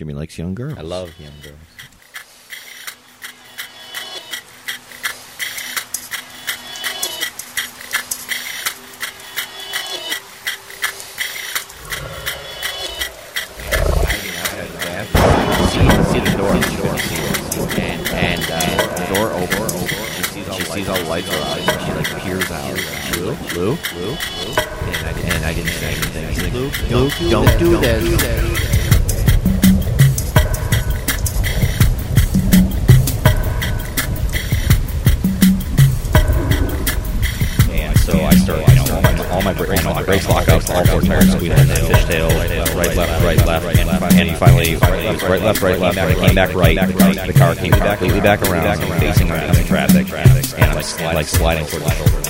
Jimmy likes young girls. I love young girls. see, see the door. The door. And, and uh, the door opens. She sees all, she sees all lights are out. And she like peers out. Lou, Lou, Lou, And I, and I didn't say anything. I said, Luke, Luke, don't do this. And my, brakes, my brakes lock up, all four tires squeeze in, fishtail, uh, right, left, right, left, and, finally, right, right, left, right, left, I came back right, the car came completely back around, facing the traffic, and like, sliding toward the shoulder.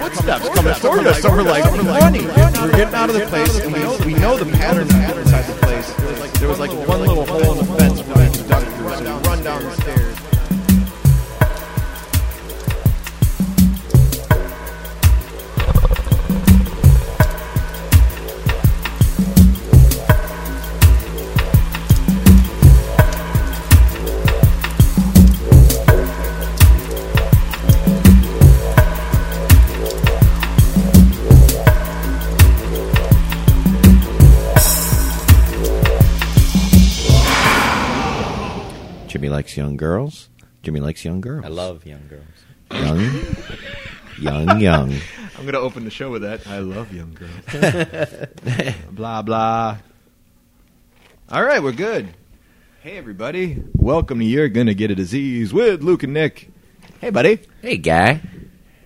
footsteps coming toward us. So we're like, running. We're getting out of the place, and we, we know the pattern inside the place. There was like one little hole in the fence likes young girls. Jimmy likes young girls. I love young girls. young, young, young. I'm gonna open the show with that. I love young girls. blah blah. All right, we're good. Hey everybody, welcome to You're Gonna Get a Disease with Luke and Nick. Hey buddy, Hey, guy.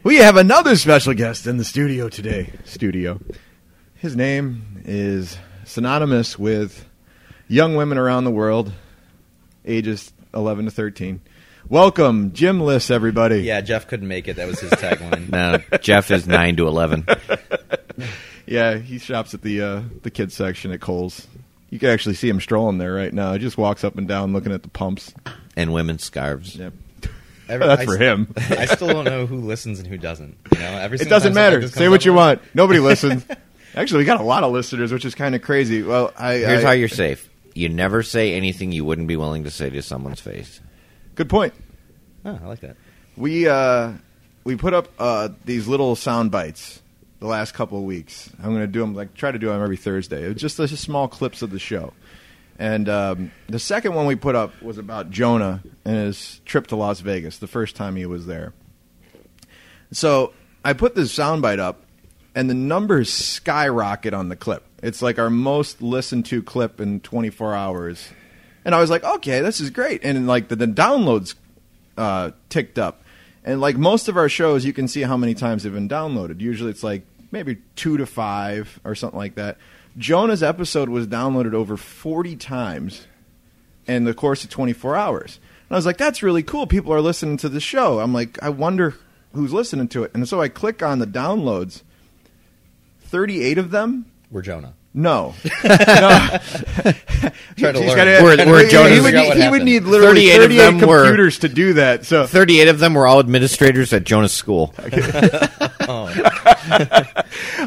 we have another special guest in the studio today. Studio. His name is synonymous with young women around the world, ages 11 to 13. Welcome, Jim Liss, everybody. Yeah, Jeff couldn't make it. That was his tagline. No, Jeff is nine to eleven. Yeah, he shops at the uh, the kids section at Kohl's. You can actually see him strolling there right now. He just walks up and down looking at the pumps. and women's scarves. Yep. Every- That's I for s- him. I still don't know who listens and who doesn't. You know, every It doesn't matter. like Say what you I'm want. Nobody listens. Actually, we got a lot of listeners, which is kind of crazy. Well, I Here's I- how you're safe. You never say anything you wouldn't be willing to say to someone's face. Good point. Oh, I like that. We uh, we put up uh, these little sound bites the last couple of weeks. I'm going to do them like try to do them every Thursday. It was just, just small clips of the show. And um, the second one we put up was about Jonah and his trip to Las Vegas, the first time he was there. So I put this soundbite up, and the numbers skyrocket on the clip. It's like our most listened to clip in 24 hours. And I was like, okay, this is great. And like the, the downloads uh, ticked up. And like most of our shows, you can see how many times they've been downloaded. Usually it's like maybe two to five or something like that. Jonah's episode was downloaded over 40 times in the course of 24 hours. And I was like, that's really cool. People are listening to the show. I'm like, I wonder who's listening to it. And so I click on the downloads. 38 of them? We're Jonah. No. Trying to He's learn. gotta- We're- we're he- Jonah's- he, would Figure need, what he would happened. need literally 38 of 38 them were- computers to do that. So Thirty-eight of them were all administrators at Jonah's School. I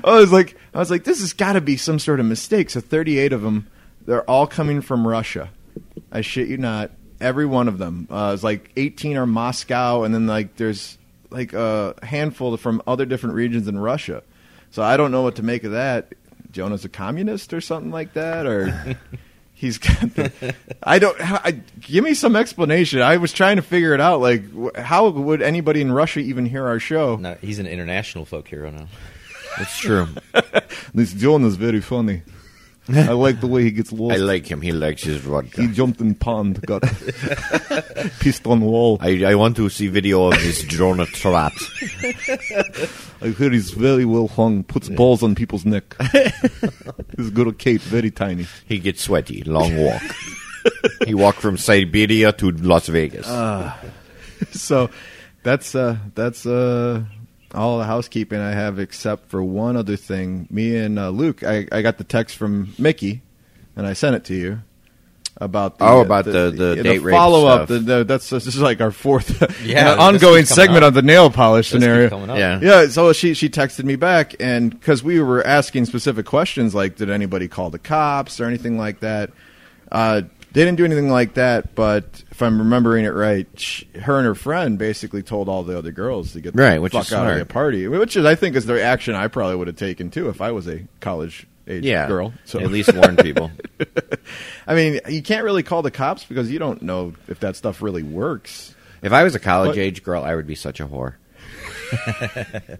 was like, I was like, this has got to be some sort of mistake. So 38 of them, they're all coming from Russia. I shit you not. Every one of them. Uh, it's like 18 are Moscow, and then like there's like a handful from other different regions in Russia. So I don't know what to make of that. Jonah's a communist or something like that, or he's got. The, I don't. I, give me some explanation. I was trying to figure it out. Like, how would anybody in Russia even hear our show? No, he's an international folk hero now. That's true. This John is very funny. I like the way he gets lost. I like him. He likes his rock. he jumped in pond, got pissed on wall. I, I want to see video of this Jonah trap. I hear he's very well hung, puts balls on people's neck. He's got cape, very tiny. He gets sweaty. Long walk. he walked from Siberia to Las Vegas. So that's uh that's uh all the housekeeping I have except for one other thing. Me and uh, Luke, I, I got the text from Mickey, and I sent it to you. about the Oh, about the- the date rape follow up. The, the, that's this is like our fourth Yeah, ongoing segment up. on the nail polish This scenario. Yeah. Yeah, so she she texted me back, and because we were asking specific questions like, did anybody call the cops or anything like that? Uh, they didn't do anything like that, but if I'm remembering it right, sh her and her friend basically told all the other girls to get the Right, which fuck is out of the party, which is I think is the action I probably would have taken too if I was a college age Yeah, girl. So at least warn people. I mean, you can't really call the cops because you don't know if that stuff really works. If I was a college What? age girl, I would be such a whore.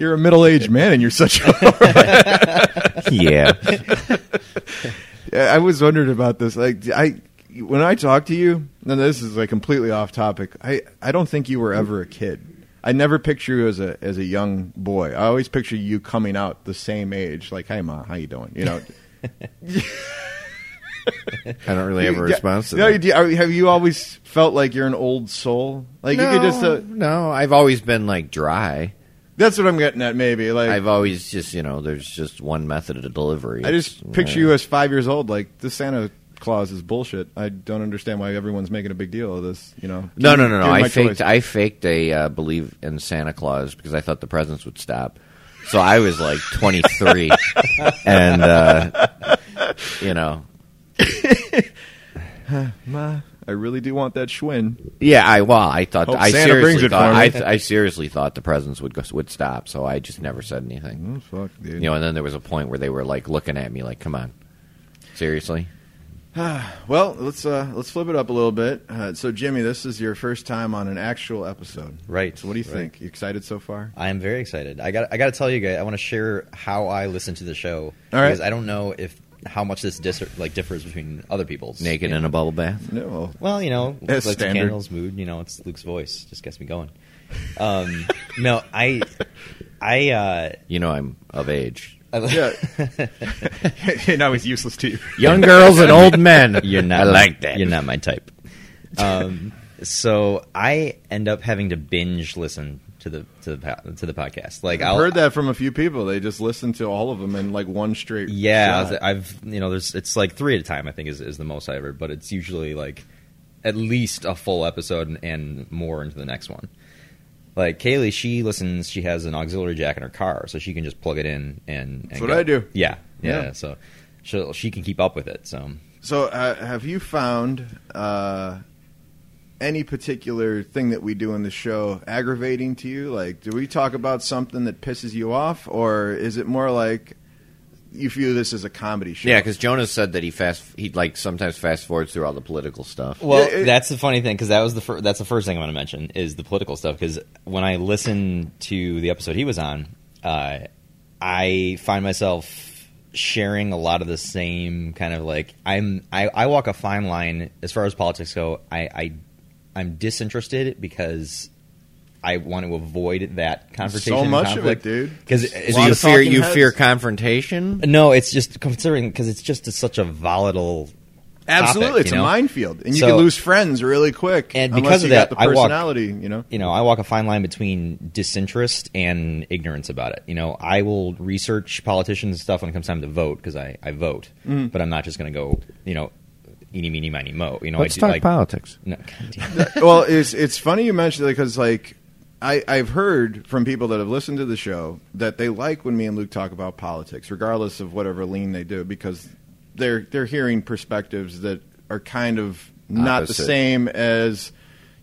You're a middle aged man, and you're such a Yeah. Yeah, I was wondering about this. Like, I when I talk to you, and this is like completely off topic. I I don't think you were ever a kid. I never picture you as a as a young boy. I always picture you coming out the same age. Like, hey, ma, how you doing? You know. I don't really have a response to no, that. you- have you always felt like you're an old soul? Like no, you could just. Uh, no, I've always been like dry. That's what I'm getting at. Maybe like I've always just you know, there's just one method of delivery. I just It's- picture yeah. you as five years old. Like this Santa Claus is bullshit. I don't understand why everyone's making a big deal of this. You know? No, Give no, me- no, no. I faked. choice. I faked a uh, believe in Santa Claus because I thought the presents would stop. So I was like 23, and uh, you know, Ma, I really do want that Schwinn. yeah. I well, I thought Hope I Santa seriously brings it thought for I, me. th- I seriously thought the presents would go, would stop. So I just never said anything. Oh fuck, dude. You know, and then there was a point where they were like looking at me like, "Come on, seriously." Well, let's uh, let's flip it up a little bit. Uh, so, Jimmy, this is your first time on an actual episode, Right. So, what do you right. think? You excited so far? I am very excited. I got I got to tell you guys, I want to share how I listen to the show All right. because I don't know if how much this dis- like differs between other people's. Naked in know. a bubble bath. No. Well, you know, As like the standard. candles mood. You know, it's Luke's voice just gets me going. Um, no, I, I, uh, You know, I'm of age. Yeah. now he's useless to you. Young girls and old men. You're not. I like that. You're not my type. Um, so I end up having to binge listen to the to the to the podcast. Like I've I'll, heard that from a few people. They just listen to all of them in like one straight. Yeah, shot. I've you know, there's it's like three at a time. I think is is the most I ever, but it's usually like at least a full episode and, and more into the next one. Like Kaylee, she listens. She has an auxiliary jack in her car, so she can just plug it in and. and That's what go. I do. Yeah, yeah. Yeah. So she she can keep up with it. So So, uh, have you found uh, any particular thing that we do in the show aggravating to you? Like, do we talk about something that pisses you off, or is it more like you view this as a comedy show? Yeah, because Jonas said that he fast he like sometimes fast forwards through all the political stuff. Well, Yeah, it- that's the funny thing because that was the fir- that's the first thing I'm going to mention is the political stuff. Because when I listen to the episode he was on, uh, I find myself sharing a lot of the same kind of like I'm I, I walk a fine line as far as politics go. I, I I'm disinterested because I want to avoid that confrontation. So much of it, conflict. dude. Because So you fear you heads. fear confrontation? no, it's just considering because it's just such a volatile. Absolutely, topic, it's you a minefield, and you So- can lose friends really quick. And unless because of you got that, the I walk- personality, you know. you know, I walk a fine line between disinterest and ignorance about it. You know, I will research politicians and stuff when it comes time to vote because I, I vote, Mm-hmm. but I'm not just going to go, you know, eeny, meeny, miny, mo. You know, Let's I do, talk like, politics. No, well, it's it's funny you mentioned it because like I I've heard from people that have listened to the show that they like when me and Luke talk about politics, regardless of whatever lean they do, because they're they're hearing perspectives that are kind of not the same as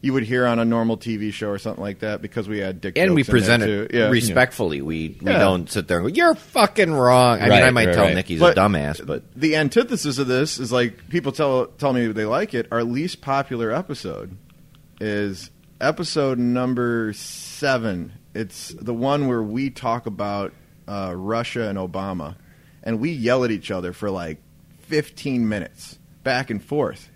you would hear on a normal TV show or something like that. Because we had dick And we jokes in there, present it Yeah. respectfully. We we Yeah. don't sit there and go, "You're fucking wrong." I mean, I might right, tell right. Nick he's But a dumbass, but the antithesis of this is like people tell tell me they like it. Our least popular episode is episode number seven. It's the one where we talk about uh, Russia and Obama, and we yell at each other for like fifteen minutes back and forth.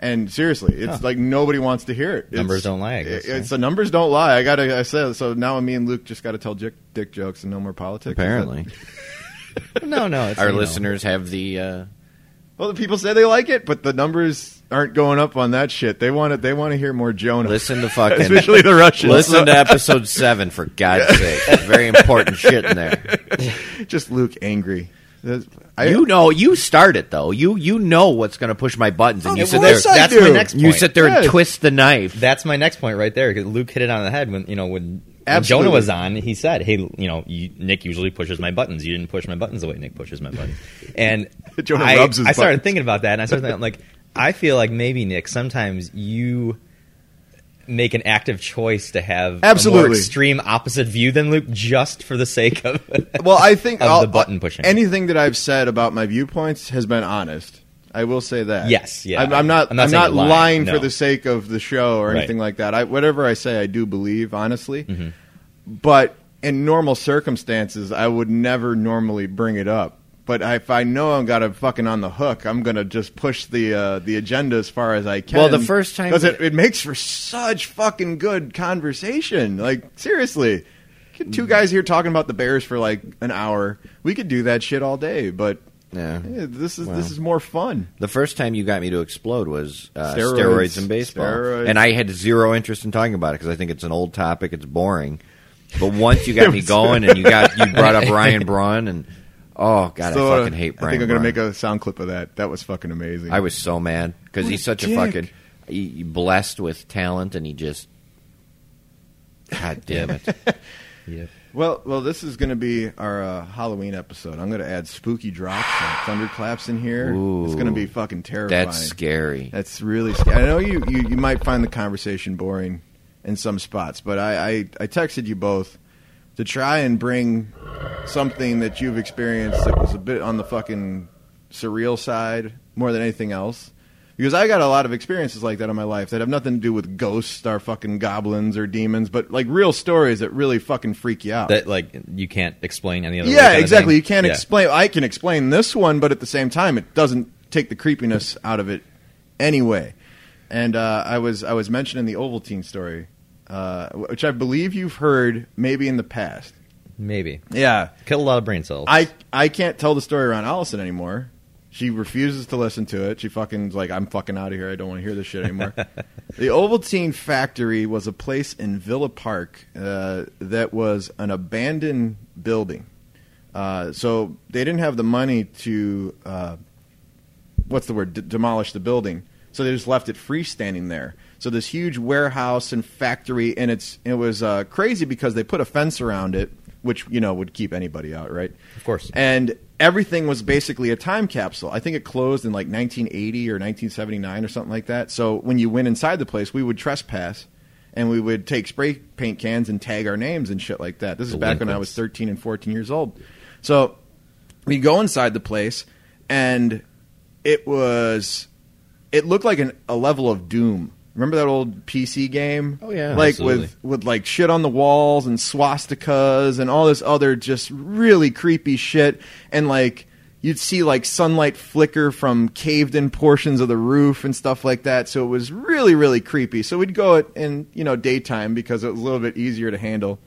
And seriously, it's Huh. like nobody wants to hear it. It's- Numbers don't lie, I guess, it- It's huh? the numbers don't lie. I gotta. I said so. Now me and Luke just got to tell dick, dick jokes and no more politics. Apparently no, no. It's, our you know, listeners have the. Uh, Well, the people say they like it, but the numbers aren't going up on that shit. They want it. They want to hear more Jonah. listen to fucking. especially the Russians. Listen to episode seven for God's sake. Very important shit in there. just Luke angry. I, you know, you start it though. You you know what's going to push my buttons, and you sit there. I That's do. my next point. You sit there Yes. and twist the knife. That's my next point right there. Luke hit it on the head when you know when, when Jonah was on. He said, "Hey, you know, you, Nick usually pushes my buttons. You didn't push my buttons the way Nick pushes my buttons." And Jonah I, rubs his I started buttons. thinking about that, and I started thinking, like, I feel like maybe Nick, sometimes you make an active choice to have a more Absolutely. extreme opposite view than Luke, just for the sake of well, I think of the button pushing. Anything that I've said about my viewpoints has been honest. I will say that. Yes, yeah. I'm, I'm not. I'm I'm not not, lying, lying, for the sake of the show or Right. anything like that. I, whatever I say, I do believe honestly. Mm-hmm. But in normal circumstances, I would never normally bring it up. But if I know I'm got a fucking on the hook, I'm gonna just push the uh, the agenda as far as I can. Well, the first time- because it, it makes for such fucking good conversation. Like seriously, two guys here talking about the Bears for like an hour. We could do that shit all day, but Yeah. eh, this is Well. this is more fun. The first time you got me to explode was uh, Steroids. steroids. in baseball, Steroids. and I had zero interest in talking about it because I think it's an old topic. It's boring. But once you got me going, and you got you brought up Ryan Braun, and oh god, So, I uh, fucking hate Brian I think I'm gonna make a sound clip of that. That was fucking amazing. I was so mad because he's such a fucking he, blessed with talent, and he just God damn it. Yep. Well, well, this is going to be our uh, Halloween episode. I'm going to add spooky drops and thunderclaps in here. It's going to be fucking terrifying. That's scary. That's really scary. I know you, you, you might find the conversation boring in some spots, but I, I, I texted you both to try and bring something that you've experienced that was a bit on the fucking surreal side more than anything else. Because I got a lot of experiences like that in my life that have nothing to do with ghosts or fucking goblins or demons, but like real stories that really fucking freak you out. That like you can't explain any other. Yeah, exactly. You can't Yeah. explain. I can explain this one, but at the same time, it doesn't take the creepiness out of it anyway. And uh, I was I was mentioning the Ovaltine story, uh, which I believe you've heard maybe in the past. Maybe Yeah, kill a lot of brain cells. I I can't tell the story around Allison anymore. She refuses to listen to it. She fucking's like, I'm fucking out of here. I don't want to hear this shit anymore. the Ovaltine factory was a place in Villa Park uh, that was an abandoned building. Uh, so they didn't have the money to uh, what's the word D- demolish the building. So they just left it freestanding there. So this huge warehouse and factory, and it's it was uh, crazy because they put a fence around it, which you know would keep anybody out, right? Of course. And everything was basically a time capsule. I think it closed in like 1980 or 1979 or something like that. So when you went inside the place, we would trespass. And we would take spray paint cans and tag our names and shit like that. This is back when I was 13 and 14 years old. So we go inside the place, and it was it looked like an, a level of doom. Remember that old PC game? Oh, yeah. like Absolutely. with with like shit on the walls and swastikas and all this other just really creepy shit. And like you'd see like sunlight flicker from caved in portions of the roof and stuff like that. So it was really really creepy. So we'd go it in you know daytime because it was a little bit easier to handle.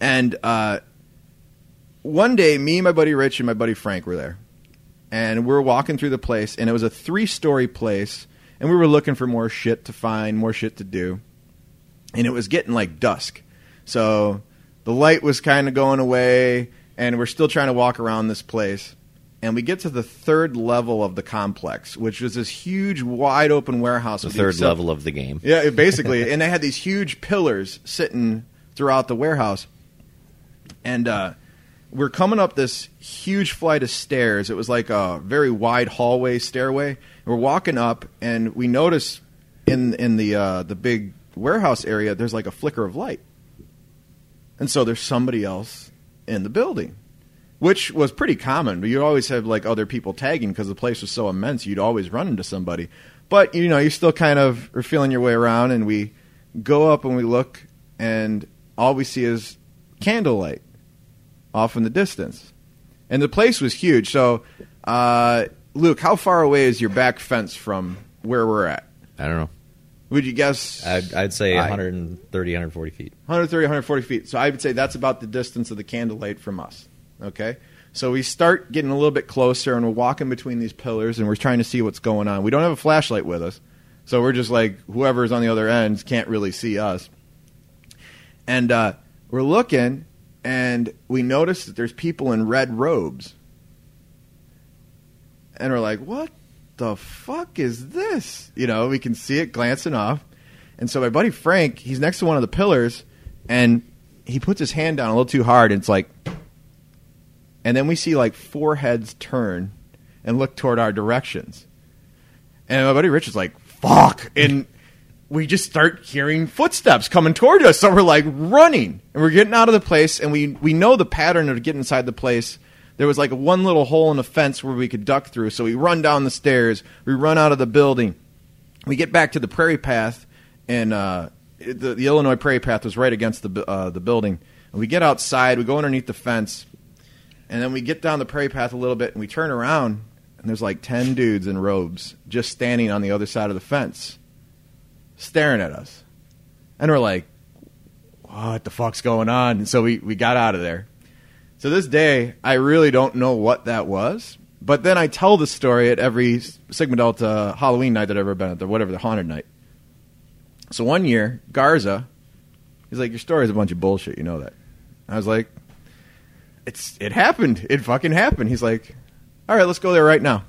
And uh, one day, me, my buddy Rich, and my buddy Frank were there, and we are walking through the place, and it was a three-story place, and we were looking for more shit to find, more shit to do, and it was getting like dusk, so the light was kind of going away, and we're still trying to walk around this place. And we get to the third level of the complex, which was this huge, wide open warehouse. The third level of the game. yeah, basically, and they had these huge pillars sitting throughout the warehouse, and uh, we're coming up this huge flight of stairs. It was like a very wide hallway stairway. We're walking up, and we notice in in the uh, the big warehouse area, there's like a flicker of light, and so there's somebody else in the building. Which was pretty common, but you always have like other people tagging because the place was so immense. You'd always run into somebody, but you know you still kind of are feeling your way around. And we go up and we look, and all we see is candlelight off in the distance. And the place was huge. So, uh, Luke, how far away is your back fence from where we're at? I don't know. Would you guess I'd, I'd say I- 130, 140 feet. 130, 140 feet. So I would say that's about the distance of the candlelight from us. Okay? So we start getting a little bit closer and we're walking between these pillars and we're trying to see what's going on. We don't have a flashlight with us. So we're just like, whoever's on the other end can't really see us. And uh, we're looking and we notice that there's people in red robes and we're like, "What the fuck is this?" You know, we can see it glancing off, and so my buddy Frank, he's next to one of the pillars, and he puts his hand down a little too hard, and it's like, and then we see like four heads turn and look toward our directions, and my buddy Rich is like, "Fuck!" and we just start hearing footsteps coming toward us. So we're like running and we're getting out of the place and we, we know the pattern of getting inside the place. There was like one little hole in the fence where we could duck through. So we run down the stairs. We run out of the building. We get back to the prairie path and, uh, the, the Illinois prairie path was right against the, uh, the building. And we get outside, we go underneath the fence and then we get down the prairie path a little bit and we turn around and there's like 10 dudes in robes just standing on the other side of the fence staring at us. And we're like, what the fuck's going on? And so we, we got out of there. So this day, I really don't know what that was. But then I tell the story at every Sigma Delta Halloween night that I've ever been at, the whatever, the haunted night. So one year, Garza, he's like, your story's a bunch of bullshit, you know that. I was like, it's it happened. It fucking happened. He's like, all right, let's go there right now.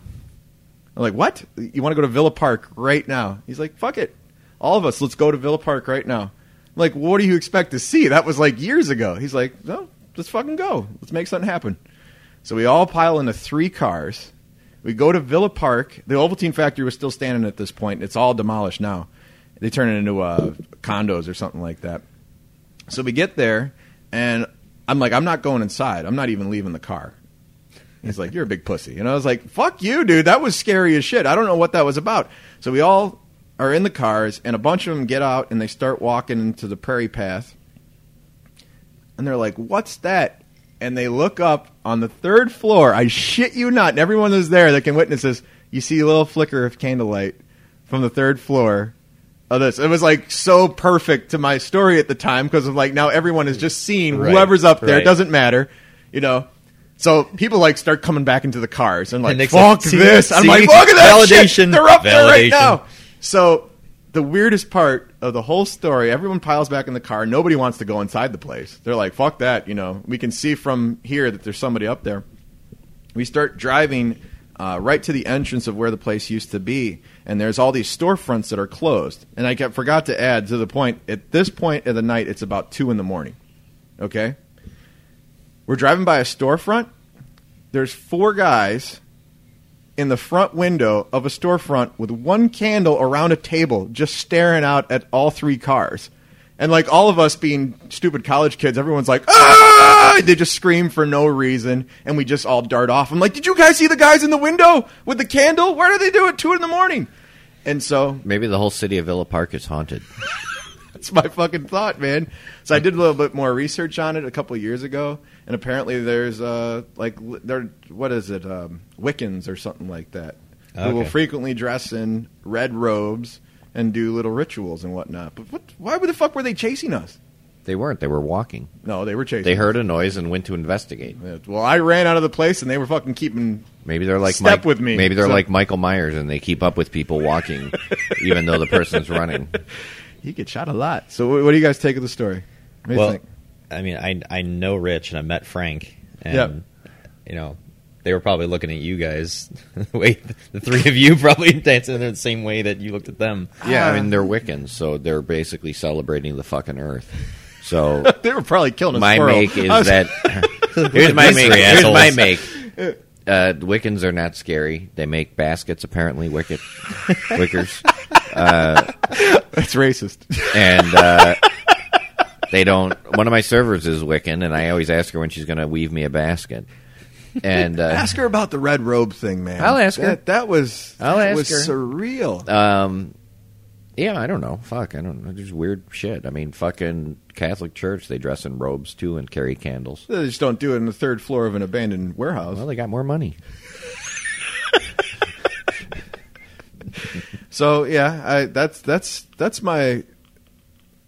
I'm like, what? You want to go to Villa Park right now? He's like, fuck it. All of us, let's go to Villa Park right now. Like, what do you expect to see? That was like years ago. He's like, no, let's fucking go. Let's make something happen. So we all pile into three cars. We go to Villa Park. The Ovaltine factory was still standing at this point. It's all demolished now. They turn it into uh, condos or something like that. So we get there, and I'm like, I'm not going inside. I'm not even leaving the car. He's like, You're a big pussy. And I was like, Fuck you, dude. That was scary as shit. I don't know what that was about. So we all are in the cars, and a bunch of them get out and they start walking into the prairie path. And they're like, What's that? And they look up on the third floor. I shit you not. And everyone is there that can witness this. You see a little flicker of candlelight from the third floor of this. It was like so perfect to my story at the time because of like now everyone is just seeing Right, whoever's up there. It doesn't matter, you know. So people like start coming back into the cars and like And fuck like, "See, this. I'm like, look at that shit. They're up there right now. So the weirdest part of the whole story, everyone piles back in the car. Nobody wants to go inside the place. They're like, fuck that. You know, we can see from here that there's somebody up there. We start driving uh, right to the entrance of where the place used to be, and there's all these storefronts that are closed. And I kept, forgot to add to the point. At this point of the night, it's about two in the morning. Okay, we're driving by a storefront. There's four guys in the front window of a storefront with one candle around a table, just staring out at all three cars. And like all of us being stupid college kids, everyone's like, ah! They just scream for no reason, and we just all dart off. I'm like, did you guys see the guys in the window with the candle? Where do they do it? Two in the morning. And so Maybe the whole city of Villa Park is haunted. that's my fucking thought, man. So I did a little bit more research on it a couple of years ago, and apparently there's uh like li- there what is it um, Wiccans or something like that who will frequently dress in red robes and do little rituals and whatnot. But what? Why the fuck were they chasing us? They weren't. They were walking. No, they were chasing. They heard a noise and went to investigate. Well, I ran out of the place, and they were fucking keeping. Maybe they're like Step Mike, with me. Maybe they're So- like Michael Myers and they keep up with people walking, even though the person's running. He gets shot a lot. So, what, what do you guys take of the story? What do you well, think? I mean, I I know Rich and I met Frank, and Yep. you know, they were probably looking at you guys. the way the three of you probably dancing in the same way that you looked at them. Yeah, I Ah. mean they're Wiccans, so they're basically celebrating the fucking earth. So they were probably killing a my squirrel. make is was- that here's my make. three Here's my make. Uh, Wiccans are not scary. They make baskets, apparently. Wicket, wickers, That's racist. and uh, they don't. One of my servers is Wiccan, and I always ask her when she's going to weave me a basket. And uh, ask her about the red robe thing, man. I'll ask her. That, that was I'll that ask was her. surreal. Um, yeah, I don't know. Fuck, I don't know. There's weird shit. I mean, fucking Catholic Church, they dress in robes too and carry candles. They just don't do it on the third floor of an abandoned warehouse. Well, they got more money. So yeah, I, that's that's that's my.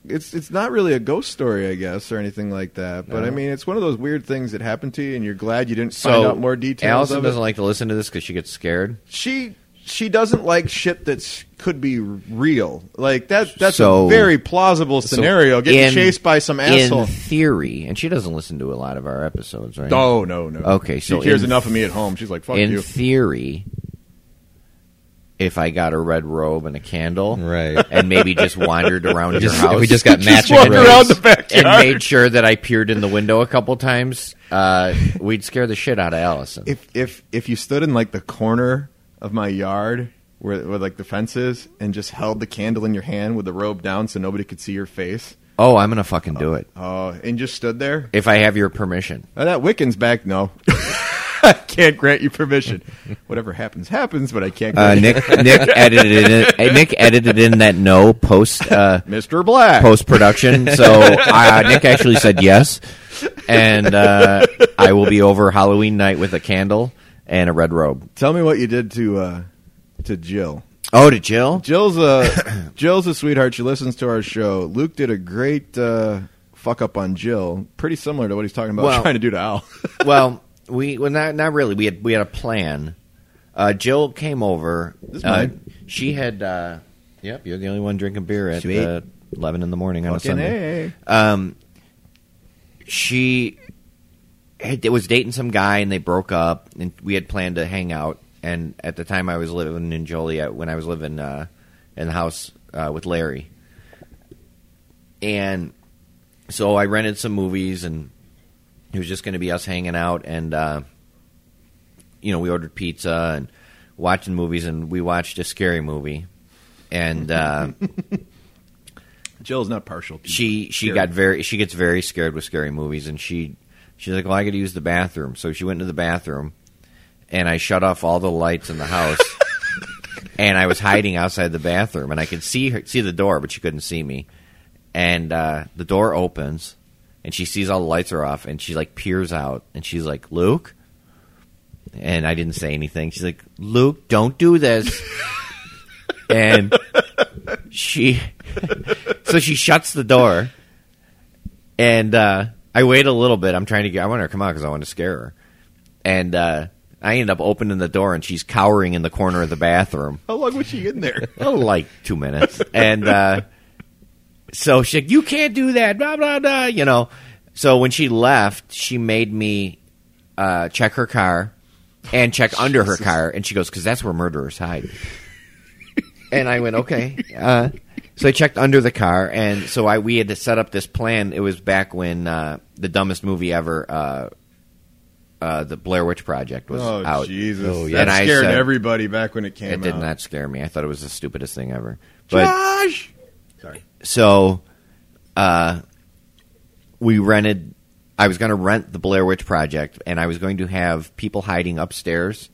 It's it's not really a ghost story, I guess, or anything like that. But I mean, it's one of those weird things that happened to you, and you're glad you didn't So find out more details. Allison of it. doesn't like to listen to this because she gets scared. she she doesn't like shit that's could be real. Like that that's So- a very plausible scenario. Getting in- chased by some asshole. In theory, and she doesn't listen to a lot of our episodes, right? Oh no no. Okay, so she hears in- enough of me at home. She's like, "Fuck in you." theory, if I got a red robe and a candle, Right. and maybe just wandered around your house. we just got matching walk robes. around the and made sure that I peered in the window a couple times. Uh, we'd scare the shit out of Allison. if if if you stood in like the corner of my yard where, where like the fence is and just held the candle in your hand with the robe down so nobody could see your face, oh, I'm gonna fucking do uh, it oh, and just stood there. if I have your permission. Oh, that Wiccan's back. No, I can't grant you permission. Whatever happens, happens. But I can't. Uh, Nick Nick edited in, Nick edited in that no post uh, Mr. Black. post production. So uh, Nick actually said yes, and uh, I will be over Halloween night with a candle and a red robe. Tell me what you did to uh, to Jill. Oh, to Jill. Jill's a Jill's a sweetheart. She listens to our show. Luke did a great uh, fuck up on Jill, pretty similar to what he's talking about Well- trying to do to Al. well, we well not not really. We had we had a plan. Uh, Jill came over. This Uh, she had. Uh, yep, you're the only one drinking beer at Sweet. uh, eleven in the morning on a Sunday. A. Um, she had, was dating some guy, and they broke up, and we had planned to hang out. And at the time, I was living in Joliet when I was living uh, in the house uh, with Larry, and so I rented some movies, and it was just going to be us hanging out, and uh, you know, we ordered pizza and watching movies, and we watched a scary movie, and. Uh, Jill's not partial. to she she scary. got very she gets very scared with scary movies and she she's like well i got to use the bathroom so she went into the bathroom and i shut off all the lights in the house and i was hiding outside the bathroom and i could see her see the door but she couldn't see me and uh, the door opens and she sees all the lights are off and she like peers out and she's like luke? And i didn't say anything. She's like luke don't do this. And she so she shuts the door. And uh, i wait a little bit. I'm trying to get i want her to come out because i want to scare her. And uh, i end up opening the door and she's cowering in the corner of the bathroom. How long was she in there? oh, like two minutes. And uh, so she's like you can't do that blah blah blah you know so when she left she made me uh, check her car and check under her car and she goes because that's where murderers hide and I went, okay. Uh, so I checked under the car, and so I we had to set up this plan. It was back when uh, the dumbest movie ever, uh, uh, the Blair Witch Project, was Oh out. Jesus! Oh, yeah. That And I scared said- everybody back when it came It did not scare me. I thought it was the stupidest thing ever. But Josh. So uh, we rented. I was going to rent the Blair Witch Project, and I was going to have people hiding upstairs,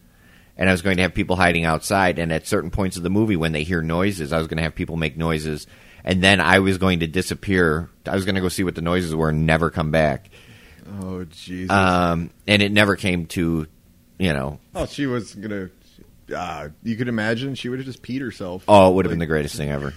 and I was going to have people hiding outside. And at certain points of the movie, when they hear noises, I was going to have people make noises, and then I was going to disappear. I was going to go see what the noises were and never come back. Oh Jesus! Um, and it never came to, you know. oh, she was gonna. Uh, you could imagine she would have just peed herself. Oh, it would have been the greatest thing ever.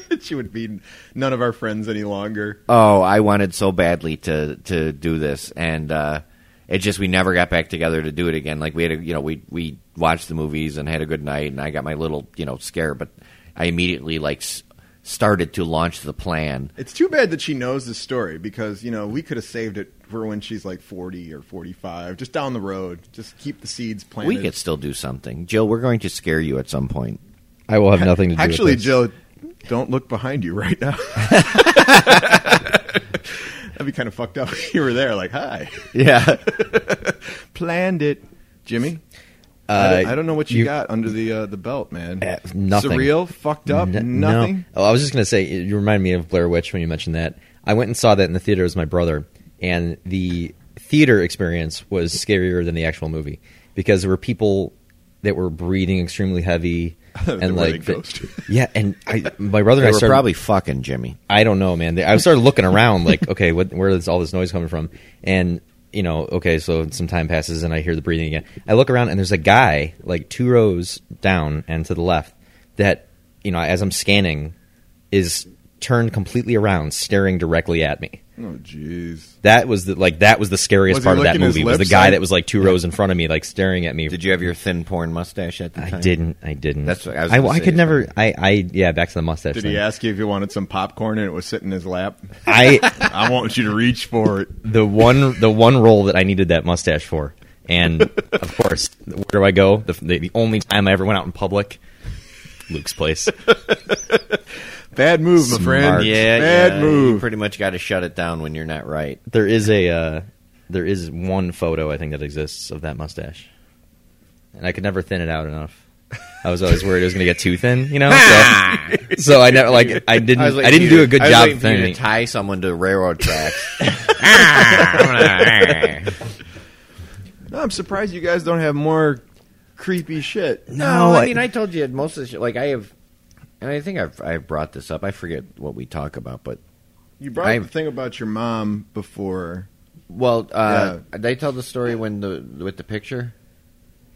she would be none of our friends any longer. Oh, I wanted so badly to to do this, and uh, it just we never got back together to do it again. Like we had, a, you know, we we watched the movies and had a good night, and I got my little, you know, scare, but I immediately like s- started to launch the plan. It's too bad that she knows this story because you know we could have saved it for when she's like forty or forty-five, just down the road. Just keep the seeds planted. We could still do something, Jill. We're going to scare you at some point. I will have nothing to do Actually, with this. Joe, don't look behind you right now. That'd be kind of fucked up. if You were there, like, hi, Yeah, planned it, Jimmy. I, Uh, don't, I don't know what you, you- got under the uh, the belt, man. Uh, nothing. Surreal, fucked up, N- nothing. No. Oh, I was just going to say, you remind me of Blair Witch when you mentioned that. I went and saw that in the theater with my brother, and the theater experience was scarier than the actual movie because there were people that were breathing extremely heavy. And like the ghost. yeah, and I, my brother they and I were started probably fucking Jimmy. I don't know, man. They- I started looking around, like, okay, what, where is all this noise coming from? And you know, okay, so some time passes, and I hear the breathing again. I look around, and there's a guy like two rows down and to the left that, you know, as I'm scanning, is turned completely around, staring directly at me. Oh, jeez. That was the like that was the scariest Was he part of that licking his movie was the lips guy out? that was like two rows in front of me, like staring at me. Did you have your thin porn mustache at the I time? didn't. I didn't. That's what I was I, gonna I say, could never. I. I. Yeah. Back to the mustache. Did thing. he ask you if you wanted some popcorn and it was sitting in his lap? I. I want you to reach for it. the one the one role that I needed that mustache for. And of course, where do I go? The, the, the only time I ever went out in public Luke's place. Bad move, my friend. Smart. Yeah, Bad yeah, move. You pretty much got to shut it down when you're not right. There is a uh, there is one photo I think that exists of that mustache, and I could never thin it out enough. I was always worried it was going to get too thin, you know. So, so I never like I didn't I, was waiting didn't for you do a good I was job waiting for you thinning. to tie someone to railroad tracks. No, I'm surprised you guys don't have more creepy shit. No, I- I mean I told you most of the shit. Like I have, and I think I've I've brought this up. I forget what we talk about, but You brought I- up the thing about your mom before. well, uh, did I tell the story when the with the picture?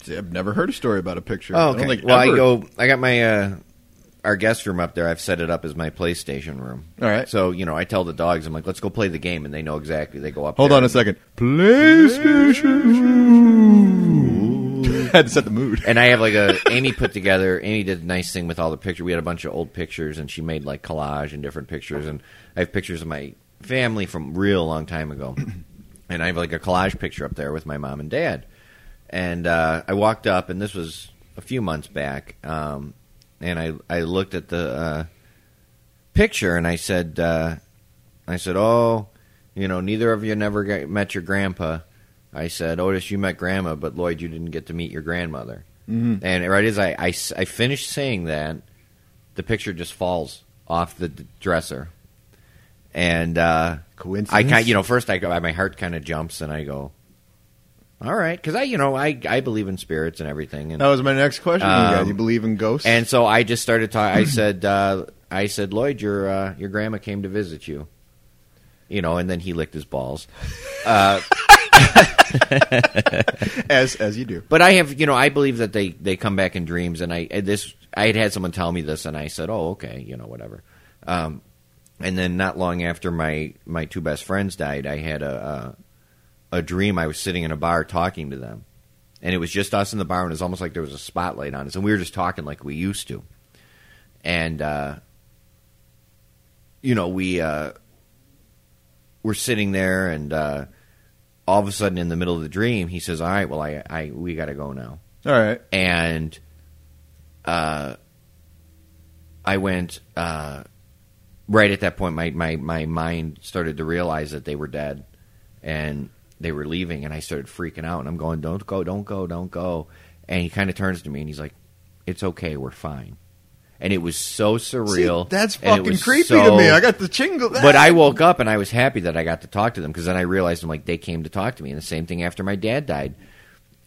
See, I've never heard a story about a picture. Oh, I okay. don't think well, I go. I got my uh, our guest room up there. I've set it up as my PlayStation room. All right. So you know, I tell the dogs, I'm like, let's go play the game, and they know exactly. They go up. Hold on a second. PlayStation. Had to set the mood. And I have like a Amy put together. Amy did a nice thing with all the pictures. We had a bunch of old pictures, and she made like collage and different pictures. And I have pictures of my family from real long time ago. And I have like a collage picture up there with my mom and dad. And uh, I walked up, and this was a few months back. Um, and I I looked at the uh, picture, and I said, uh, I said, oh, you know, neither of you never got, met your grandpa. I said, Otis, you met grandma, but Lloyd, you didn't get to meet your grandmother. Mm-hmm. And right as I I finished saying that, the picture just falls off the d- dresser. And uh, Coincidence? I kind, you know, first I go, my heart kind of jumps, and I go, all right, because I, you know, I I believe in spirits and everything, and That was my next question. you, Um, guys. you believe in ghosts? and so I just started talking. I said, uh, I said, Lloyd, your uh, your grandma came to visit you. You know, and then he licked his balls. as as you do. But I have, you know, I believe that they they come back in dreams, and I this I had had someone tell me this, and I said, oh, okay, you know, whatever. Um, and then not long after my my two best friends died, I had a a, a dream. I was sitting in a bar talking to them, and it was just us in the bar, and it was almost like there was a spotlight on us, and we were just talking like we used to. And uh, you know, we uh, we're sitting there, and uh, all of a sudden, in the middle of the dream, he says, "All right, well, I, I we got to go now." All right. and uh, I went uh, right at that point. My, my my mind started to realize that they were dead, and they were leaving, and I started freaking out. And I'm going, "Don't go! Don't go! Don't go!" And he kind of turns to me and he's like, "It's okay. We're fine." And it was so surreal. See, that's fucking creepy so- to me. I got the chingle. but I woke up and I was happy that I got to talk to them because then I realized I'm like they came to talk to me. And the same thing after my dad died.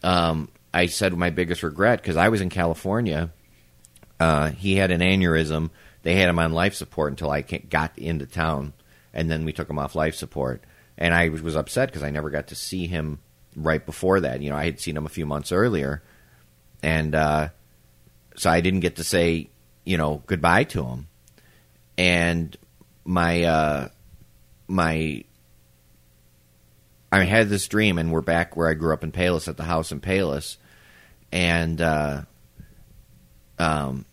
Um, I said my biggest regret because I was in California. Uh, he had an aneurysm. They had him on life support until I got into town, and then we took him off life support. And I was upset because I never got to see him right before that. You know, I had seen him a few months earlier, and uh, so I didn't get to say you know goodbye to him. And my uh, my I had this dream, and we're back where I grew up in Palos at the house in Palos, and uh, um,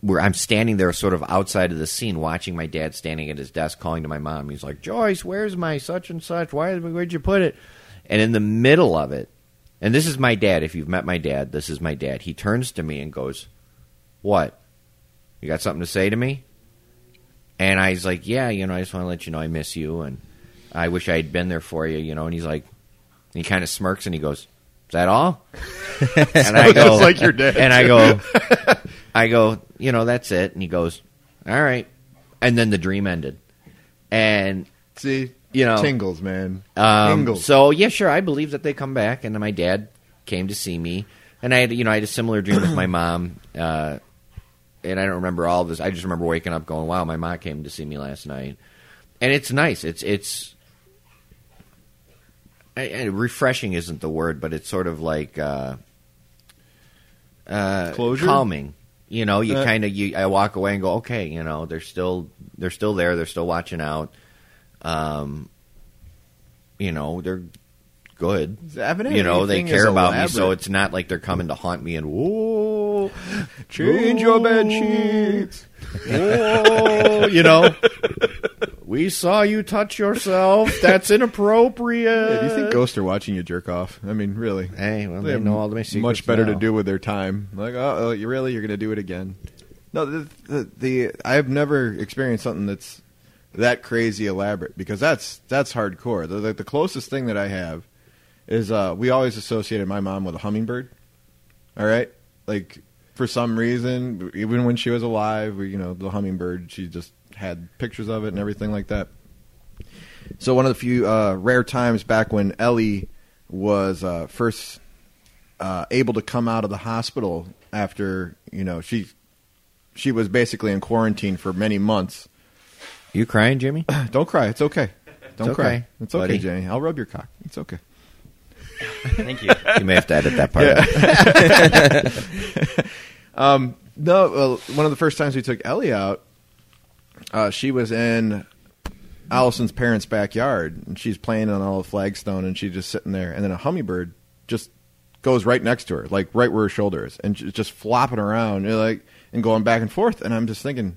where I'm standing there, sort of outside of the scene, watching my dad standing at his desk, calling to my mom. He's like, "Joyce, where's my such and such? Why? Where'd you put it?" And in the middle of it, and this is my dad. If you've met my dad, this is my dad. He turns to me and goes, "What? You got something to say to me?" And I was like, "Yeah, you know, I just want to let you know I miss you, and I wish I had been there for you, you know." And he's like, he kind of smirks and he goes, "Is that all?" and I go, Sounds like your dad. And I go, I go, you know, that's it. And he goes, "All right." And then the dream ended, and See, you know, tingles, man. um, tingles. so yeah, sure, I believe that they come back, and then my dad came to see me, and I had you know I had a similar dream with my mom, uh, and I don't remember all of this. I just remember waking up going, "Wow, my mom came to see me last night," and it's nice. It's it's I, I, refreshing isn't the word, but it's sort of like uh, uh, Closure? calming. You know, you Uh, kind of you. I walk away and go, okay, you know, they're still they're still there. They're still watching out. Um, you know, they're good. You know, they care about me, so it's not like they're coming to haunt me and whoa, change your bed sheets. whoa, you know. We saw you touch yourself. That's inappropriate. Yeah, do you think ghosts are watching you jerk off? I mean, really? Hey, well, They they know all my secrets Much better to do with their time. Like, oh, oh, you really? You're going to do it again? No, the, the, the I've never experienced something that's that crazy elaborate because that's that's hardcore. The, the, the closest thing that I have is uh, we always associated my mom with a hummingbird. All right, like for some reason, even when she was alive, you know, the hummingbird, she just had pictures of it and everything like that. So one of the few uh, rare times back when Ellie was uh, first uh, able to come out of the hospital after you know she she was basically in quarantine for many months. You crying, Jimmy? Don't cry. It's okay. Don't It's cry. It's okay, buddy. Jenny. I'll rub your cock. It's okay. Thank you. you may have to edit that part. out. No, uh, one of the first times we took Ellie out, uh, she was in Allison's parents' backyard, and she's playing on all the flagstone, and she's just sitting there, and then a hummingbird just goes right next to her, like right where her shoulder is, and she's just flopping around, you know, like and going back and forth, and I'm just thinking,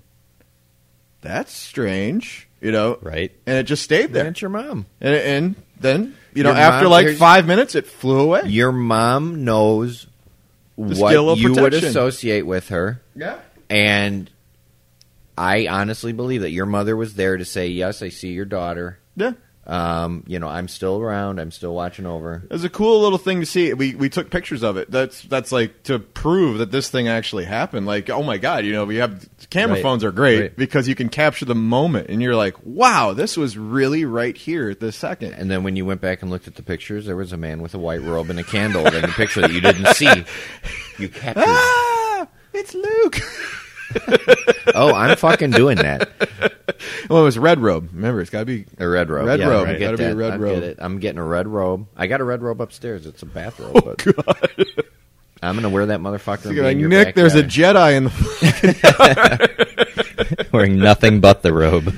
that's strange, you know, Right. And it just stayed there, That's your mom. and, and then you know Your after mom- like here's- five minutes, it flew away. Your mom knows The what skill of you would protection. associate with her, Yeah. and I honestly believe that your mother was there to say, "Yes, I see your daughter. Yeah. Um, you know, I'm still around. I'm still watching over." It was a cool little thing to see. We we took pictures of it. That's that's like to prove that this thing actually happened. Like, oh my god, you know, we have camera Right. phones are great Right. because you can capture the moment, and you're like, wow, this was really right here at this second. And then when you went back and looked at the pictures, there was a man with a white robe and a candle in the picture that you didn't see. You captured. ah, it's Luke. oh, I'm fucking doing that. well, it was red robe. Remember, it's got to be A red robe. Red yeah, robe. Right. Got to be a red I robe. Get it. I'm getting a red robe. I got a red robe upstairs. It's a bathrobe. Oh but god. I'm gonna wear that motherfucker. Like, Nick, there's a. Jedi in the. Wearing nothing but the robe.